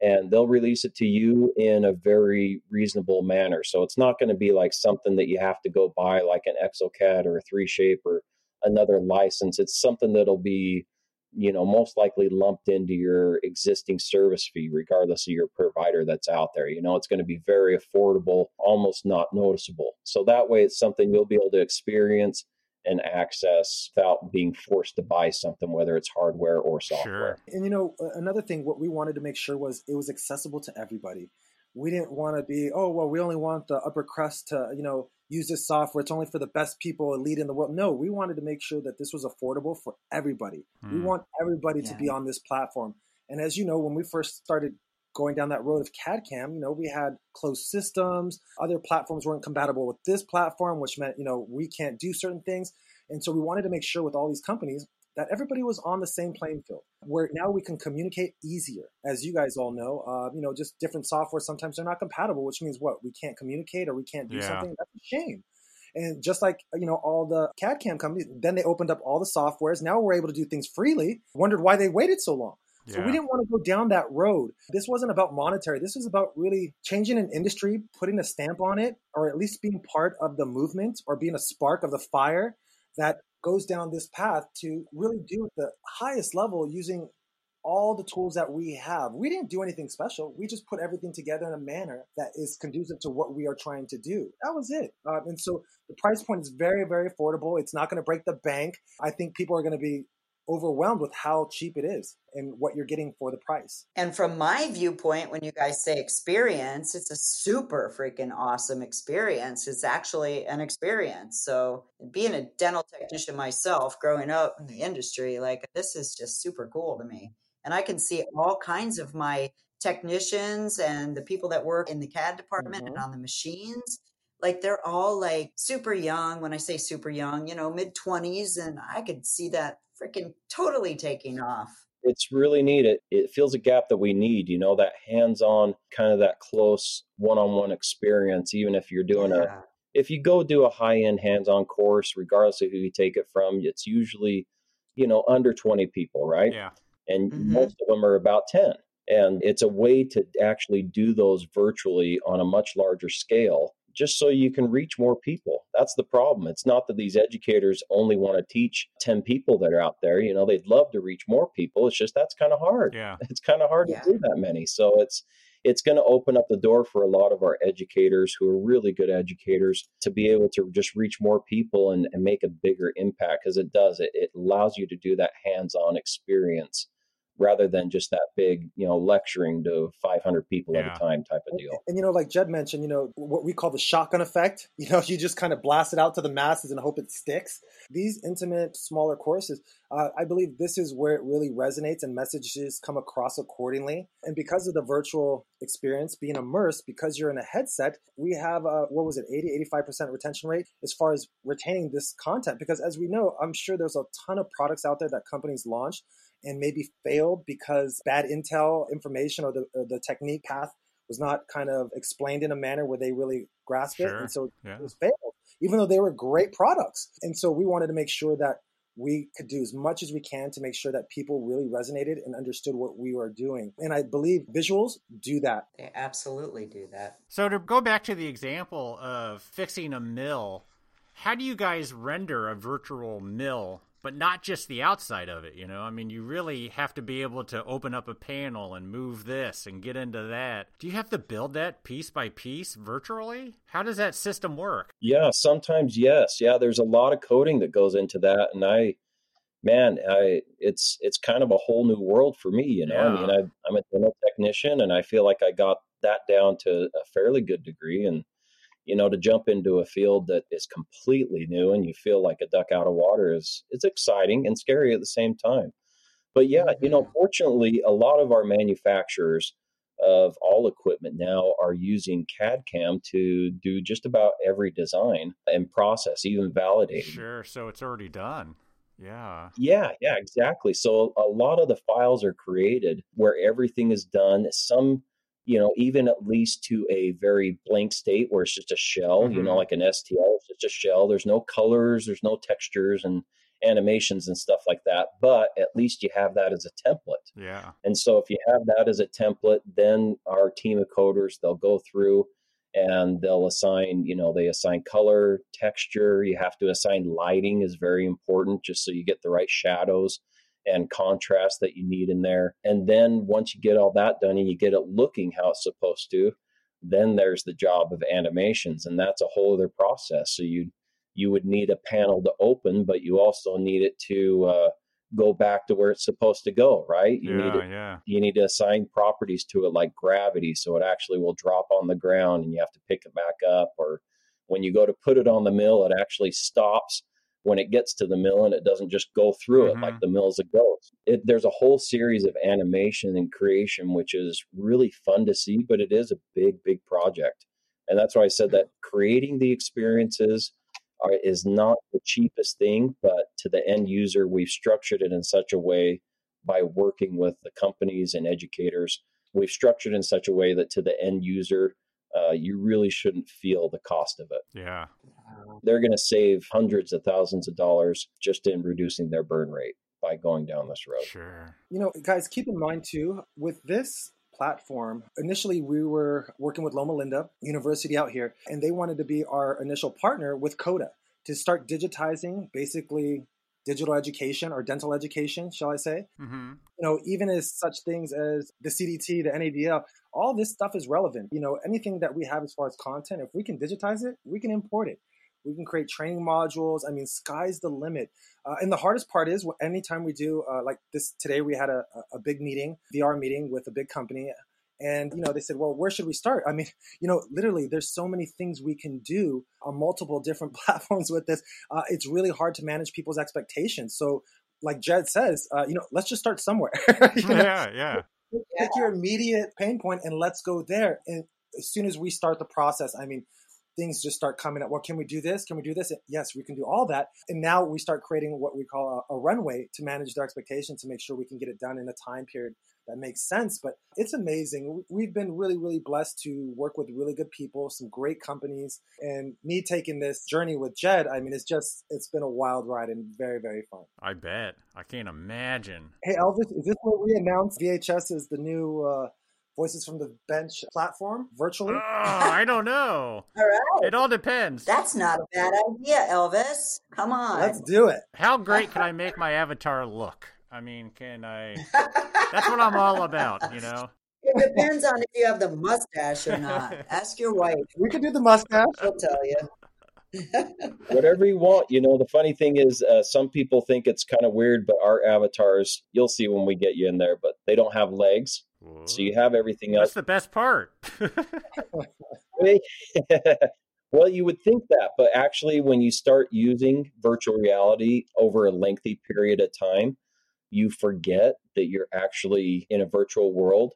And they'll release it to you in a very reasonable manner. So it's not going to be like something that you have to go buy, like an exocad or a 3Shape or another license. It's something that'll be you know most likely lumped into your existing service fee regardless of your provider that's out there you know it's going to be very affordable almost not noticeable. So that way it's something you'll be able to experience and access without being forced to buy something whether it's hardware or software. Sure. and you know another thing what we wanted to make sure was it was accessible to everybody. We didn't want to be oh well we only want the upper crust to you know use this software. It's only for the best people, elite in the world. No, we wanted to make sure that this was affordable for everybody. Mm. We hmm. want everybody yeah. to be on this platform. And as you know, when we first started going down that road of CAD CAM, you know, we had closed systems. Other platforms weren't compatible with this platform, which meant, you know, we can't do certain things. And so we wanted to make sure with all these companies that everybody was on the same playing field where now we can communicate easier as you guys all know uh, you know just different software sometimes they're not compatible which means what we can't communicate or we can't do yeah. something that's a shame and just like you know all the cad cam companies then they opened up all the softwares now we're able to do things freely wondered why they waited so long so yeah. we didn't want to go down that road. This wasn't about monetary. This was about really changing an industry, putting a stamp on it, or at least being part of the movement or being a spark of the fire that goes down this path to really do at the highest level using all the tools that we have. We didn't do anything special. We just put everything together in a manner that is conducive to what we are trying to do. That was it. Uh, and so the price point is very, very affordable. It's not going to break the bank. I think people are going to be overwhelmed with how cheap it is and what you're getting for the price. And from my viewpoint, when you guys say experience, it's a super freaking awesome experience. It's actually an experience. So, being a dental technician myself, growing up in the industry, like this is just super cool to me. And I can see all kinds of my technicians and the people that work in the CAD department mm-hmm. and on the machines like they're all like super young when i say super young you know mid 20s and i could see that freaking totally taking off. It's really neat. It, it fills a gap that we need, you know, that hands on, kind of that close one on one experience, even if you're doing yeah. a, if you go do a high end hands on course, regardless of who you take it from, it's usually, you know, under 20 people, right? Yeah. And mm-hmm. most of them are about 10. And it's a way to actually do those virtually on a much larger scale just so you can reach more people. That's the problem. It's not that these educators only want to teach 10 people that are out there. You know, they'd love to reach more people. It's just that's kind of hard. Yeah. <laughs> It's kind of hard yeah. to do that many. So it's it's going to open up the door for a lot of our educators who are really good educators to be able to just reach more people and, and make a bigger impact because it does. It, it allows you to do that hands on experience rather than just that big, you know, lecturing to 500 people yeah. at a time type of deal. And, and, you know, like Jed mentioned, you know, what we call the shotgun effect, <laughs> you know, you just kind of blast it out to the masses and hope it sticks. These intimate, smaller courses, uh, I believe this is where it really resonates and messages come across accordingly. And because of the virtual experience being immersed, because you're in a headset, we have, a, what was it, 80, 85% retention rate as far as retaining this content. Because as we know, I'm sure there's a ton of products out there that companies launch and maybe failed because bad intel information or the, or the technique path was not kind of explained in a manner where they really grasped sure. it. And so yeah. it was failed, even though they were great products. And so we wanted to make sure that we could do as much as we can to make sure that people really resonated and understood what we were doing. And I believe visuals do that. They absolutely do that. So to go back to the example of fixing a mill, how do you guys render a virtual mill but not just the outside of it, you know? I mean, you really have to be able to open up a panel and move this and get into that. Do you have to build that piece by piece virtually? How does that system work? Yeah, sometimes yes. Yeah, there's a lot of coding that goes into that and I man, I it's it's kind of a whole new world for me, you know. Yeah. I mean, I I'm a dental technician and I feel like I got that down to a fairly good degree and you know to jump into a field that is completely new and you feel like a duck out of water is it's exciting and scary at the same time but yeah you know mm-hmm. fortunately a lot of our manufacturers of all equipment now are using cad cam to do just about every design and process even validating sure so it's already done yeah. Yeah, yeah, exactly. So a lot of the files are created where everything is done. Some you know, even at least to a very blank state where it's just a shell, mm-hmm. you know, mm-hmm. like an STL, it's just a shell. There's no colors, there's no textures and animations and stuff like that. But at least you have that as a template. Yeah. And so if you have that as a template, then our team of coders, they'll go through and they'll assign, you know, they assign color, texture. You have to assign lighting is very important just so you get the right shadows and contrast that you need in there. And then once you get all that done and you get it looking how it's supposed to, then there's the job of animations, and that's a whole other process. So you you would need a panel to open, but you also need it to uh, go back to where it's supposed to go, right? You yeah, need to, yeah. you need to assign properties to it like gravity, so it actually will drop on the ground, and you have to pick it back up. Or when you go to put it on the mill, it actually stops when it gets to the mill and it doesn't just go through mm-hmm. it like mm-hmm. the mill's a ghost. It, there's a whole series of animation and creation, which is really fun to see, but it is a big, big project. And that's why I said that creating the experiences are, is not the cheapest thing, but to the end user, we've structured it in such a way by working with the companies and educators. We've structured in such a way that to the end user, uh, you really shouldn't feel the cost of it. Yeah. They're going to save hundreds of thousands of dollars just in reducing their burn rate by going down this road. Sure. You know, guys, keep in mind too, with this platform, initially we were working with Loma Linda University out here, and they wanted to be our initial partner with CODA to start digitizing basically digital education or dental education, shall I say? Mm-hmm. You know, even as such things as the CDT, the NADL, all this stuff is relevant. You know, anything that we have as far as content, if we can digitize it, we can import it. We can create training modules. I mean, sky's the limit. Uh, and the hardest part is anytime we do, uh, like this today, we had a, a big meeting, VR meeting with a big company. And, you know, they said, well, where should we start? I mean, <laughs> you know, literally, there's so many things we can do on multiple different <laughs> platforms with this. Uh, it's really hard to manage people's expectations. So, like Jed says, uh, you know, let's just start somewhere. <laughs> you know? Yeah, yeah. Pick your immediate pain point and let's go there. And as soon as we start the process, I mean, things just start coming up. Well, can we do this? Can we do this? Yes, we can do all that. And now we start creating what we call a, a runway to manage their expectations to make sure we can get it done in a time period that makes sense. But it's amazing. We've been really, really blessed to work with really good people, some great companies, and me taking this journey with Jed. I mean, it's just it's been a wild ride and very, very fun. I bet. I can't imagine. Hey, Elvis, is this where we announce VHS is the new? Uh, Voices from the Bench platform virtually? Oh, I don't know. <laughs> all right. It all depends. That's not a bad idea, Elvis. Come on. Let's do it. How great can I make my avatar look? I mean, can I? <laughs> That's what I'm all about, you know. It depends on if you have the mustache or not. <laughs> Ask your wife. We could do the mustache. She'll tell you. Whatever you want. You know, the funny thing is, uh, some people think it's kind of weird, but our avatars, you'll see when we get you in there, but they don't have legs. So you have everything else. That's the best part. <laughs> well, you would think that, but actually, when you start using virtual reality over a lengthy period of time, you forget that you're actually in a virtual world.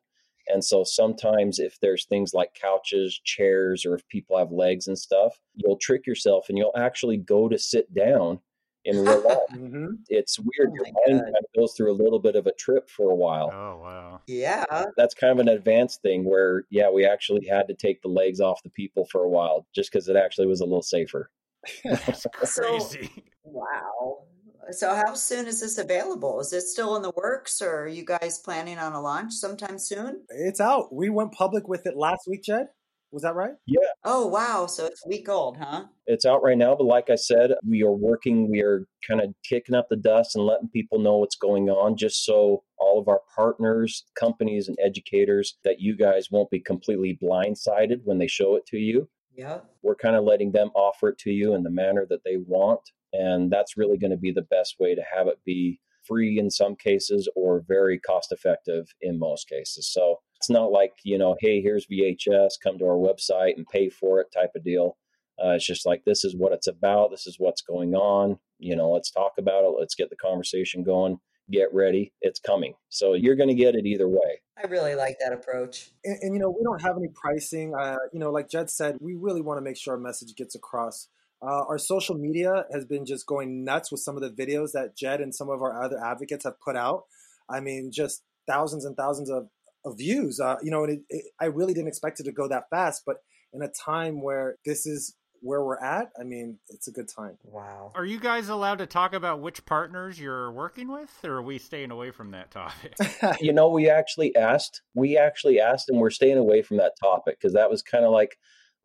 And so sometimes, if there's things like couches, chairs, or if people have legs and stuff, you'll trick yourself and you'll actually go to sit down in <laughs> real life. mm-hmm. It's weird. Oh Your mind kind of goes through a little bit of a trip for a while. Oh, wow. Yeah. That's kind of an advanced thing where, yeah, we actually had to take the legs off the people for a while just because it actually was a little safer. <laughs> <laughs> That's crazy. So, wow. So, how soon is this available? Is it still in the works, or are you guys planning on a launch sometime soon? It's out. We went public with it last week, Jed. Was that right? Yeah. Oh, wow. So it's a week old, huh? It's out right now, but like I said, we are working, we are kind of kicking up the dust and letting people know what's going on just so all of our partners, companies, and educators that you guys won't be completely blindsided when they show it to you. Yeah. We're kind of letting them offer it to you in the manner that they want. And that's really going to be the best way to have it be free in some cases or very cost effective in most cases. So it's not like, you know, hey, here's VHS, come to our website and pay for it type of deal. Uh, it's just like, this is what it's about. This is what's going on. You know, let's talk about it. Let's get the conversation going. Get ready. It's coming. So you're going to get it either way. I really like that approach. And, and you know, we don't have any pricing. Uh, you know, like Jed said, we really want to make sure our message gets across. Uh, our social media has been just going nuts with some of the videos that Jed and some of our other advocates have put out. I mean, just thousands and thousands of of views. Uh, you know, and it, it, I really didn't expect it to go that fast, but in a time where this is where we're at, I mean, it's a good time. Wow. Are you guys allowed to talk about which partners you're working with, or are we staying away from that topic? <laughs> you know, we actually asked, we actually asked, and we're staying away from that topic because that was kind of like,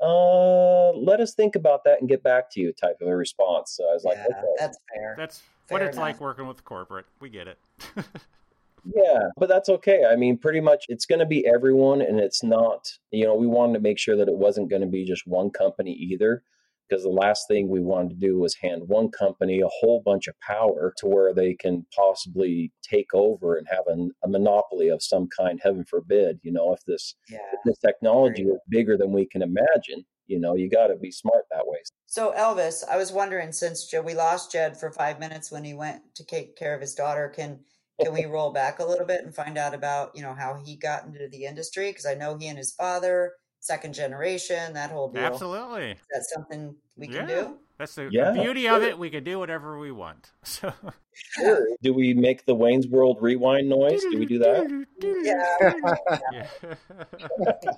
uh, let us think about that and get back to you type of a response. So I was yeah, like, okay. that's fair. That's Fair what it's enough. like working with corporate. We get it. <laughs> Yeah, but that's okay. I mean, pretty much it's going to be everyone, and it's not, you know, we wanted to make sure that it wasn't going to be just one company either. Because the last thing we wanted to do was hand one company a whole bunch of power to where they can possibly take over and have a, a monopoly of some kind, heaven forbid. You know, if this, Yeah. if this technology is bigger than we can imagine, you know, you got to be smart that way. So Elvis, I was wondering since we lost Jed for five minutes when he went to take care of his daughter, can can we roll back a little bit and find out about you know how he got into the industry? Because I know he and his father, second generation, that whole deal. Absolutely. Is that something we can Yeah. do? That's the, Yeah, the beauty of it. We can do whatever we want. <laughs> So Sure. Do we make the Wayne's World rewind noise? Do we do that? Yeah. Yeah.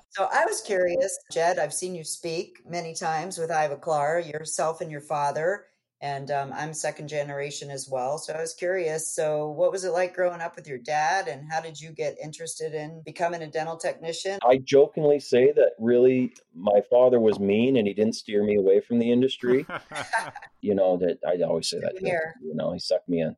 <laughs> So I was curious, Jed. I've seen you speak many times with Ivoclar, yourself and your father, and um, I'm second generation as well. So I was curious. So what was it like growing up with your dad, and how did you get interested in becoming a dental technician? I jokingly say that really my father was mean and he didn't steer me away from the industry. <laughs> you know that I always say that. Here. You know, he sucked me in.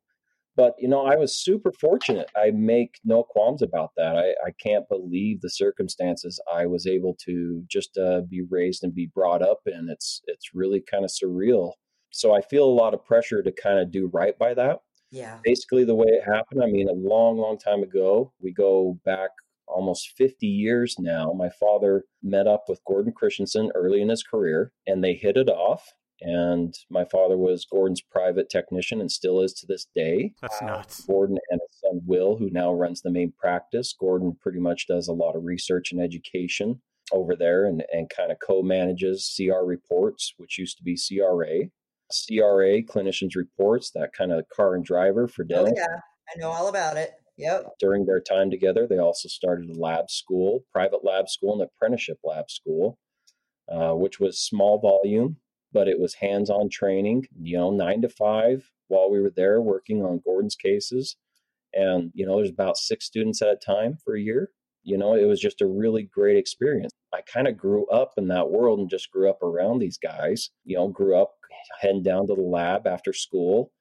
But you know, I was super fortunate. I make no qualms about that. I, I can't believe the circumstances I was able to just uh, be raised and be brought up in. It's it's really kind of surreal. So I feel a lot of pressure to kind of do right by that Yeah. basically the way it happened. I mean, a long, long time ago, we go back almost 50 years now. My father met up with Gordon Christensen early in his career and they hit it off. And my father was Gordon's private technician and still is to this day. That's Wow. nuts. Gordon and his son Will, who now runs the main practice. Gordon pretty much does a lot of research and education over there and, and kind of co manages CR reports, which used to be CRA. CRA, clinicians reports, that kind of car and driver for Oh yeah, I know all about it. Yep. during their time together, they also started a lab school, private lab school, and apprenticeship lab school, uh, which was small volume, but it was hands on training, you know, nine to five while we were there working on Gordon's cases. And, you know, there's about six students at a time for a year. You know, it was just a really great experience. I kind of grew up in that world and just grew up around these guys, you know, grew up heading down to the lab after school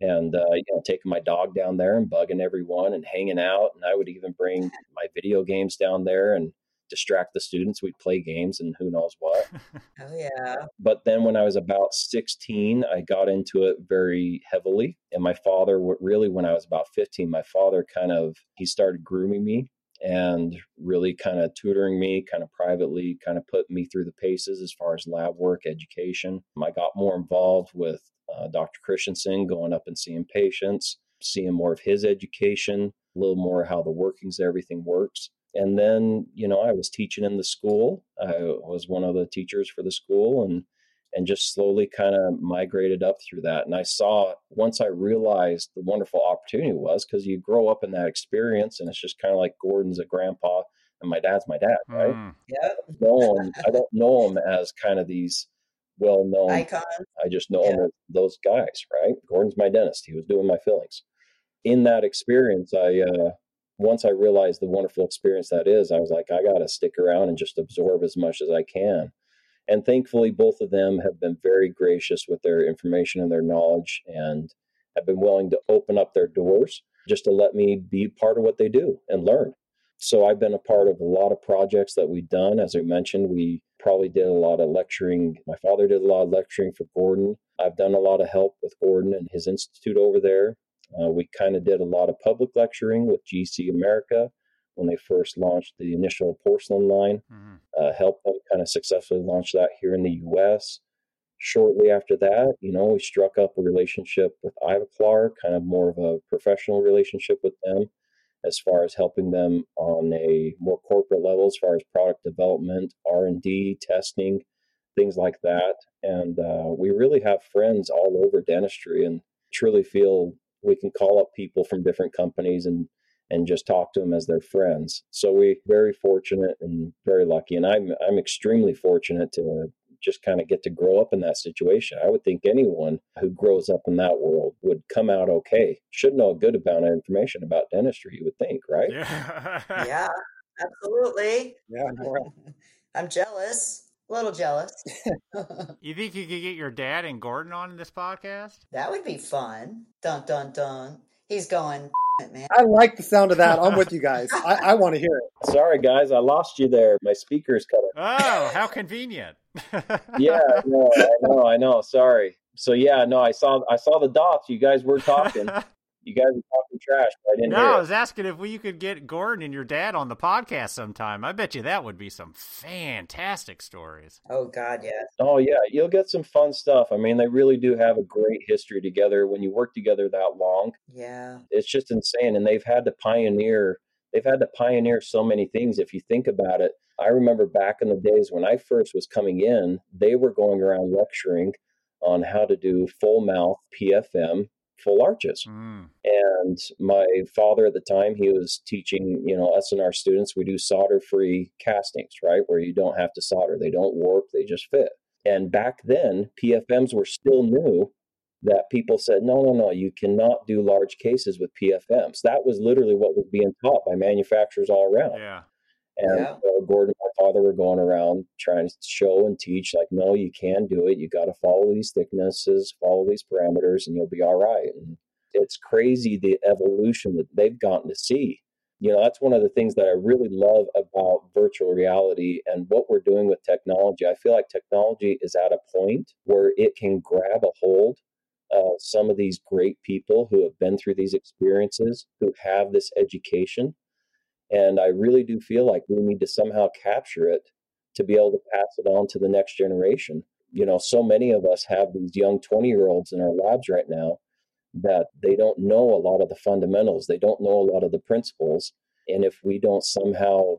and uh, you know taking my dog down there and bugging everyone and hanging out and i would even bring my video games down there and distract the students we'd play games and who knows what <laughs> Oh yeah. but then when i was about 16 i got into it very heavily and my father really when i was about 15 my father kind of he started grooming me and really kind of tutoring me kind of privately kind of putting me through the paces as far as lab work education. I got more involved with uh, dr christensen going up and seeing patients seeing more of his education a little more how the workings everything works. And then you know i was teaching in the school. I was one of the teachers for the school and and just slowly kind of migrated up through that and i saw once i realized the wonderful opportunity it was because you grow up in that experience and it's just kind of like gordon's a grandpa and my dad's my dad right Mm. Yep. know 'em- I don't know them as kind of these well known icon. I just know yeah. Him as those guys, right? Gordon's my dentist. He was doing my fillings. In that experience, I uh, once I realized the wonderful experience that is, I was like, I got to stick around and just absorb as much as I can. And thankfully, both of them have been very gracious with their information and their knowledge and have been willing to open up their doors just to let me be part of what they do and learn. So I've been a part of a lot of projects that we've done. As I mentioned, we probably did a lot of lecturing. My father did a lot of lecturing for Gordon. I've done a lot of help with Gordon and his institute over there. Uh, we kind of did a lot of public lecturing with GC America when they first launched the initial porcelain line, mm-hmm. uh, helped them kind of successfully launch that here in the US. Shortly after that, you know, we struck up a relationship with Ivoclar, kind of more of a professional relationship with them as far as helping them on a more corporate level as far as product development, R&D, testing, things like that. And uh, we really have friends all over dentistry and truly feel we can call up people from different companies and and just talk to them as their friends. So we very fortunate and very lucky, and I'm I'm extremely fortunate to just kind of get to grow up in that situation. I would think anyone who grows up in that world would come out okay. Should know a good amount of information about dentistry, you would think, right? Yeah, <laughs> yeah absolutely. Yeah, I'm jealous. A little jealous. <laughs> you think you could get your dad and Gordon on this podcast? That would be fun. Dun dun dun. He's going man. I like the sound of that. I'm with you guys. I, I want to hear it. Sorry, guys, I lost you there. My speaker's cut off. Oh, how convenient. <laughs> yeah, no, I know, I know. Sorry. So yeah, no, I saw I saw the dots. You guys were talking. <laughs> you guys are talking trash. I didn't. No, I was asking if we could get Gordon and your dad on the podcast sometime. I bet you that would be some fantastic stories. Oh God, yes. Oh yeah, you'll get some fun stuff. I mean, they really do have a great history together. When you work together that long, yeah, it's just insane. And they've had to pioneer. They've had to pioneer so many things. If you think about it, I remember back in the days when I first was coming in, they were going around lecturing on how to do full mouth PFM full arches. Mm. And my father at the time, he was teaching, you know, us and our students, we do solder free castings, right? Where you don't have to solder, they don't warp, they just fit. And back then, PFMs were still new that people said, no, no, no, you cannot do large cases with PFMs. That was literally what was being taught by manufacturers all around. Yeah. And yeah. uh, Gordon and my father were going around trying to show and teach, like, no, you can do it. You got to follow these thicknesses, follow these parameters, and you'll be all right. And it's crazy the evolution that they've gotten to see. You know, that's one of the things that I really love about virtual reality and what we're doing with technology. I feel like technology is at a point where it can grab a hold of some of these great people who have been through these experiences, who have this education, and I really do feel like we need to somehow capture it to be able to pass it on to the next generation. You know, so many of us have these young 20 year olds in our labs right now that they don't know a lot of the fundamentals, they don't know a lot of the principles. And if we don't somehow,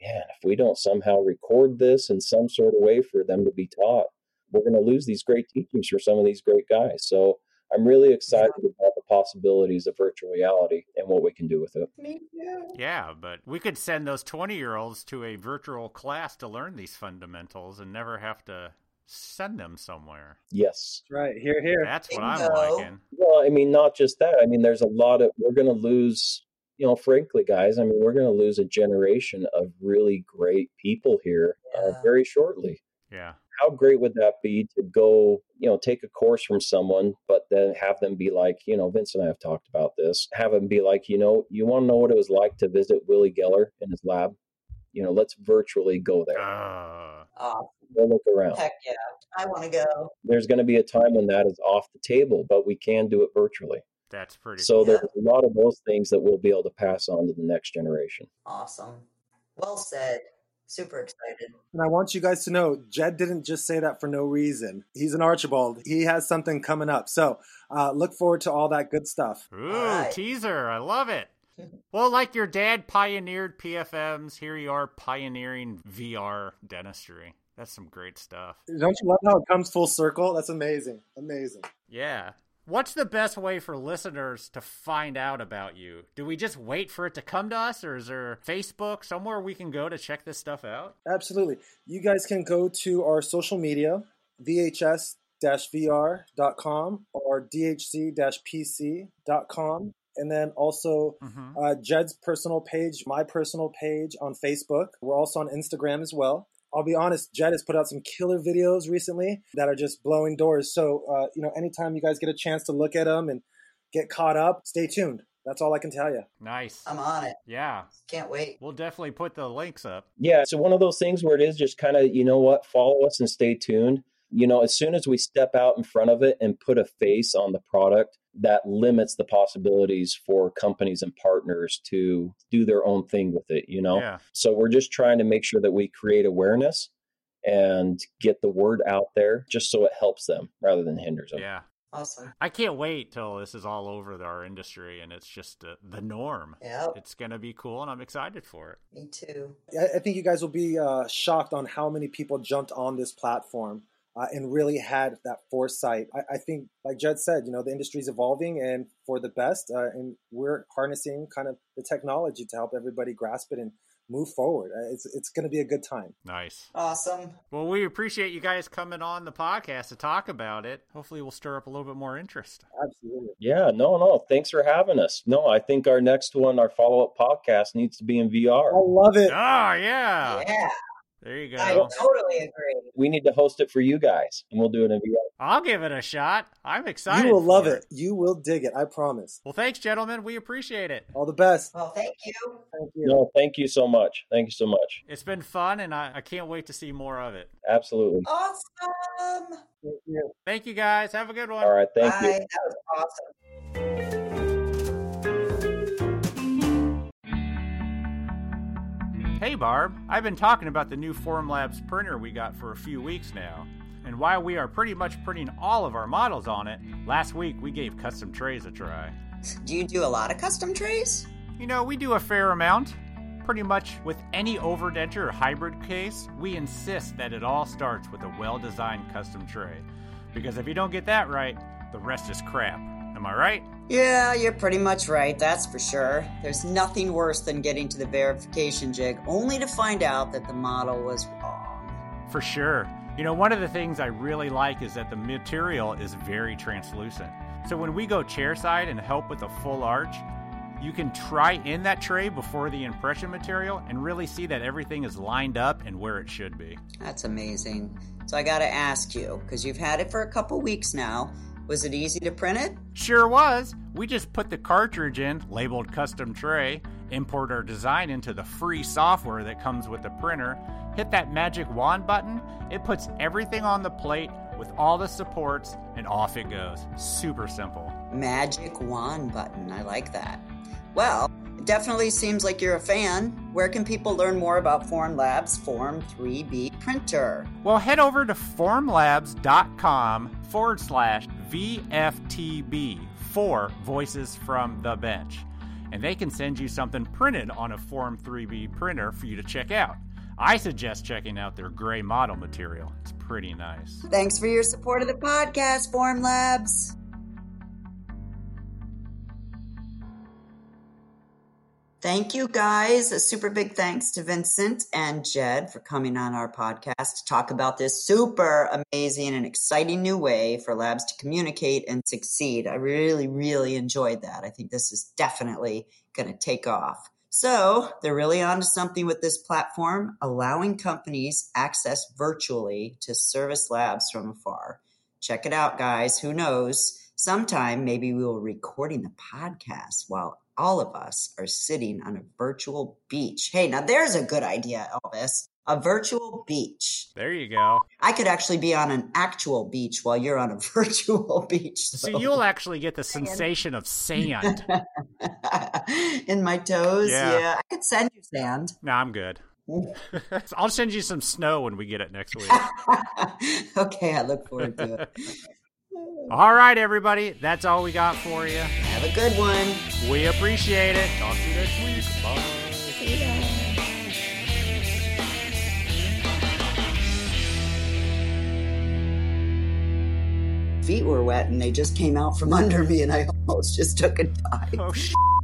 man, if we don't somehow record this in some sort of way for them to be taught, we're going to lose these great teachings for some of these great guys. So I'm really excited about the possibilities of virtual reality and what we can do with it. Me too. Yeah, but we could send those 20 year olds to a virtual class to learn these fundamentals and never have to send them somewhere. Yes. Right. Here, here. That's what I'm liking. Well, I mean, not just that. I mean, there's a lot of, we're going to lose, you know, frankly, guys, I mean, we're going to lose a generation of really great people here uh, very shortly. Yeah how great would that be to go, you know, take a course from someone, but then have them be like, you know, Vince and I have talked about this, have them be like, you know, you want to know what it was like to visit Willi Geller in his lab? You know, let's virtually go there. Uh, oh, go look around. Heck yeah. I want to go. There's going to be a time when that is off the table, but we can do it virtually. That's pretty So cool. there's a lot of those things that we'll be able to pass on to the next generation. Awesome. Well said super excited. And I want you guys to know, Jed didn't just say that for no reason. He's an Archibald. He has something coming up. So uh, look forward to all that good stuff. Ooh, right. teaser. I love it. <laughs> well, like your dad pioneered PFMs, here you are pioneering VR dentistry. That's some great stuff. Don't you love how it comes full circle? That's amazing. Amazing. Yeah. What's the best way for listeners to find out about you? Do we just wait for it to come to us, or is there Facebook somewhere we can go to check this stuff out? Absolutely. You guys can go to our social media VHS VR.com or DHC PC.com. And then also mm-hmm. uh, Jed's personal page, my personal page on Facebook. We're also on Instagram as well. I'll be honest, Jed has put out some killer videos recently that are just blowing doors. So, uh, you know, anytime you guys get a chance to look at them and get caught up, stay tuned. That's all I can tell you. Nice. I'm on it. Yeah. Can't wait. We'll definitely put the links up. Yeah. So, one of those things where it is just kind of, you know what, follow us and stay tuned. You know, as soon as we step out in front of it and put a face on the product, that limits the possibilities for companies and partners to do their own thing with it, you know? Yeah. So we're just trying to make sure that we create awareness and get the word out there just so it helps them rather than hinders them. Yeah. Awesome. I can't wait till this is all over our industry and it's just uh, the norm. Yeah. It's going to be cool and I'm excited for it. Me too. I think you guys will be uh, shocked on how many people jumped on this platform uh, and really had that foresight. I, I, think, like Jed said, you know, the industry is evolving and for the best, uh, and we're harnessing kind of the technology to help everybody grasp it and move forward. Uh, it's it's going to be a good time. Nice, awesome. Well, we appreciate you guys coming on the podcast to talk about it. Hopefully, we'll stir up a little bit more interest. Absolutely. Yeah. No. No. Thanks for having us. No, I think our next one, our follow up podcast, needs to be in VR. I love it. Oh yeah. Yeah. There you go. I totally agree. We need to host it for you guys, and we'll do it in VR. I'll give it a shot. I'm excited. You will love it. it. You will dig it. I promise. Well, thanks, gentlemen. We appreciate it. All the best. Well, thank you. Thank you. No, thank you so much. Thank you so much. It's been fun, and I, I can't wait to see more of it. Absolutely. Awesome. Thank you. Thank you, guys. Have a good one. All right. Thank Bye. you. That was awesome. Hey Barb, I've been talking about the new Formlabs printer we got for a few weeks now. And while we are pretty much printing all of our models on it, last week we gave custom trays a try. Do you do a lot of custom trays? You know, we do a fair amount. Pretty much with any overdenture or hybrid case, we insist that it all starts with a well designed custom tray. Because if you don't get that right, the rest is crap. Am I right? Yeah, you're pretty much right, that's for sure. There's nothing worse than getting to the verification jig only to find out that the model was wrong. For sure. You know, one of the things I really like is that the material is very translucent. So when we go chairside and help with a full arch, you can try in that tray before the impression material and really see that everything is lined up and where it should be. That's amazing. So I got to ask you, because you've had it for a couple weeks now, was it easy to print it? Sure was. We just put the cartridge in, labeled custom tray, import our design into the free software that comes with the printer, hit that magic wand button, it puts everything on the plate with all the supports, and off it goes. Super simple. Magic wand button. I like that. Well, it definitely seems like you're a fan. Where can people learn more about Formlabs Form 3B printer? Well, head over to formlabs.com forward slash VFTB for Voices from the Bench. And they can send you something printed on a Form 3B printer for you to check out. I suggest checking out their gray model material. It's pretty nice. Thanks for your support of the podcast, Formlabs. Thank you guys. A super big thanks to Vincent and Jed for coming on our podcast to talk about this super amazing and exciting new way for labs to communicate and succeed. I really, really enjoyed that. I think this is definitely going to take off. So they're really onto something with this platform, allowing companies access virtually to service labs from afar. Check it out, guys. Who knows? Sometime maybe we will recording the podcast while all of us are sitting on a virtual beach. Hey, now there's a good idea, Elvis. A virtual beach. There you go. I could actually be on an actual beach while you're on a <laughs> virtual beach. So, so you'll actually get the <laughs> sensation of sand <laughs> in my toes. Yeah. yeah. I could send you sand. No, I'm good. I'll send you some snow when we get it next week. okay, I look forward to it. All right, everybody. That's all we got for you. Have a good one. We appreciate it. Talk to you next week. Bye. Feet were wet and they just came out from <laughs> under me and I almost just took a dive. Oh, <laughs>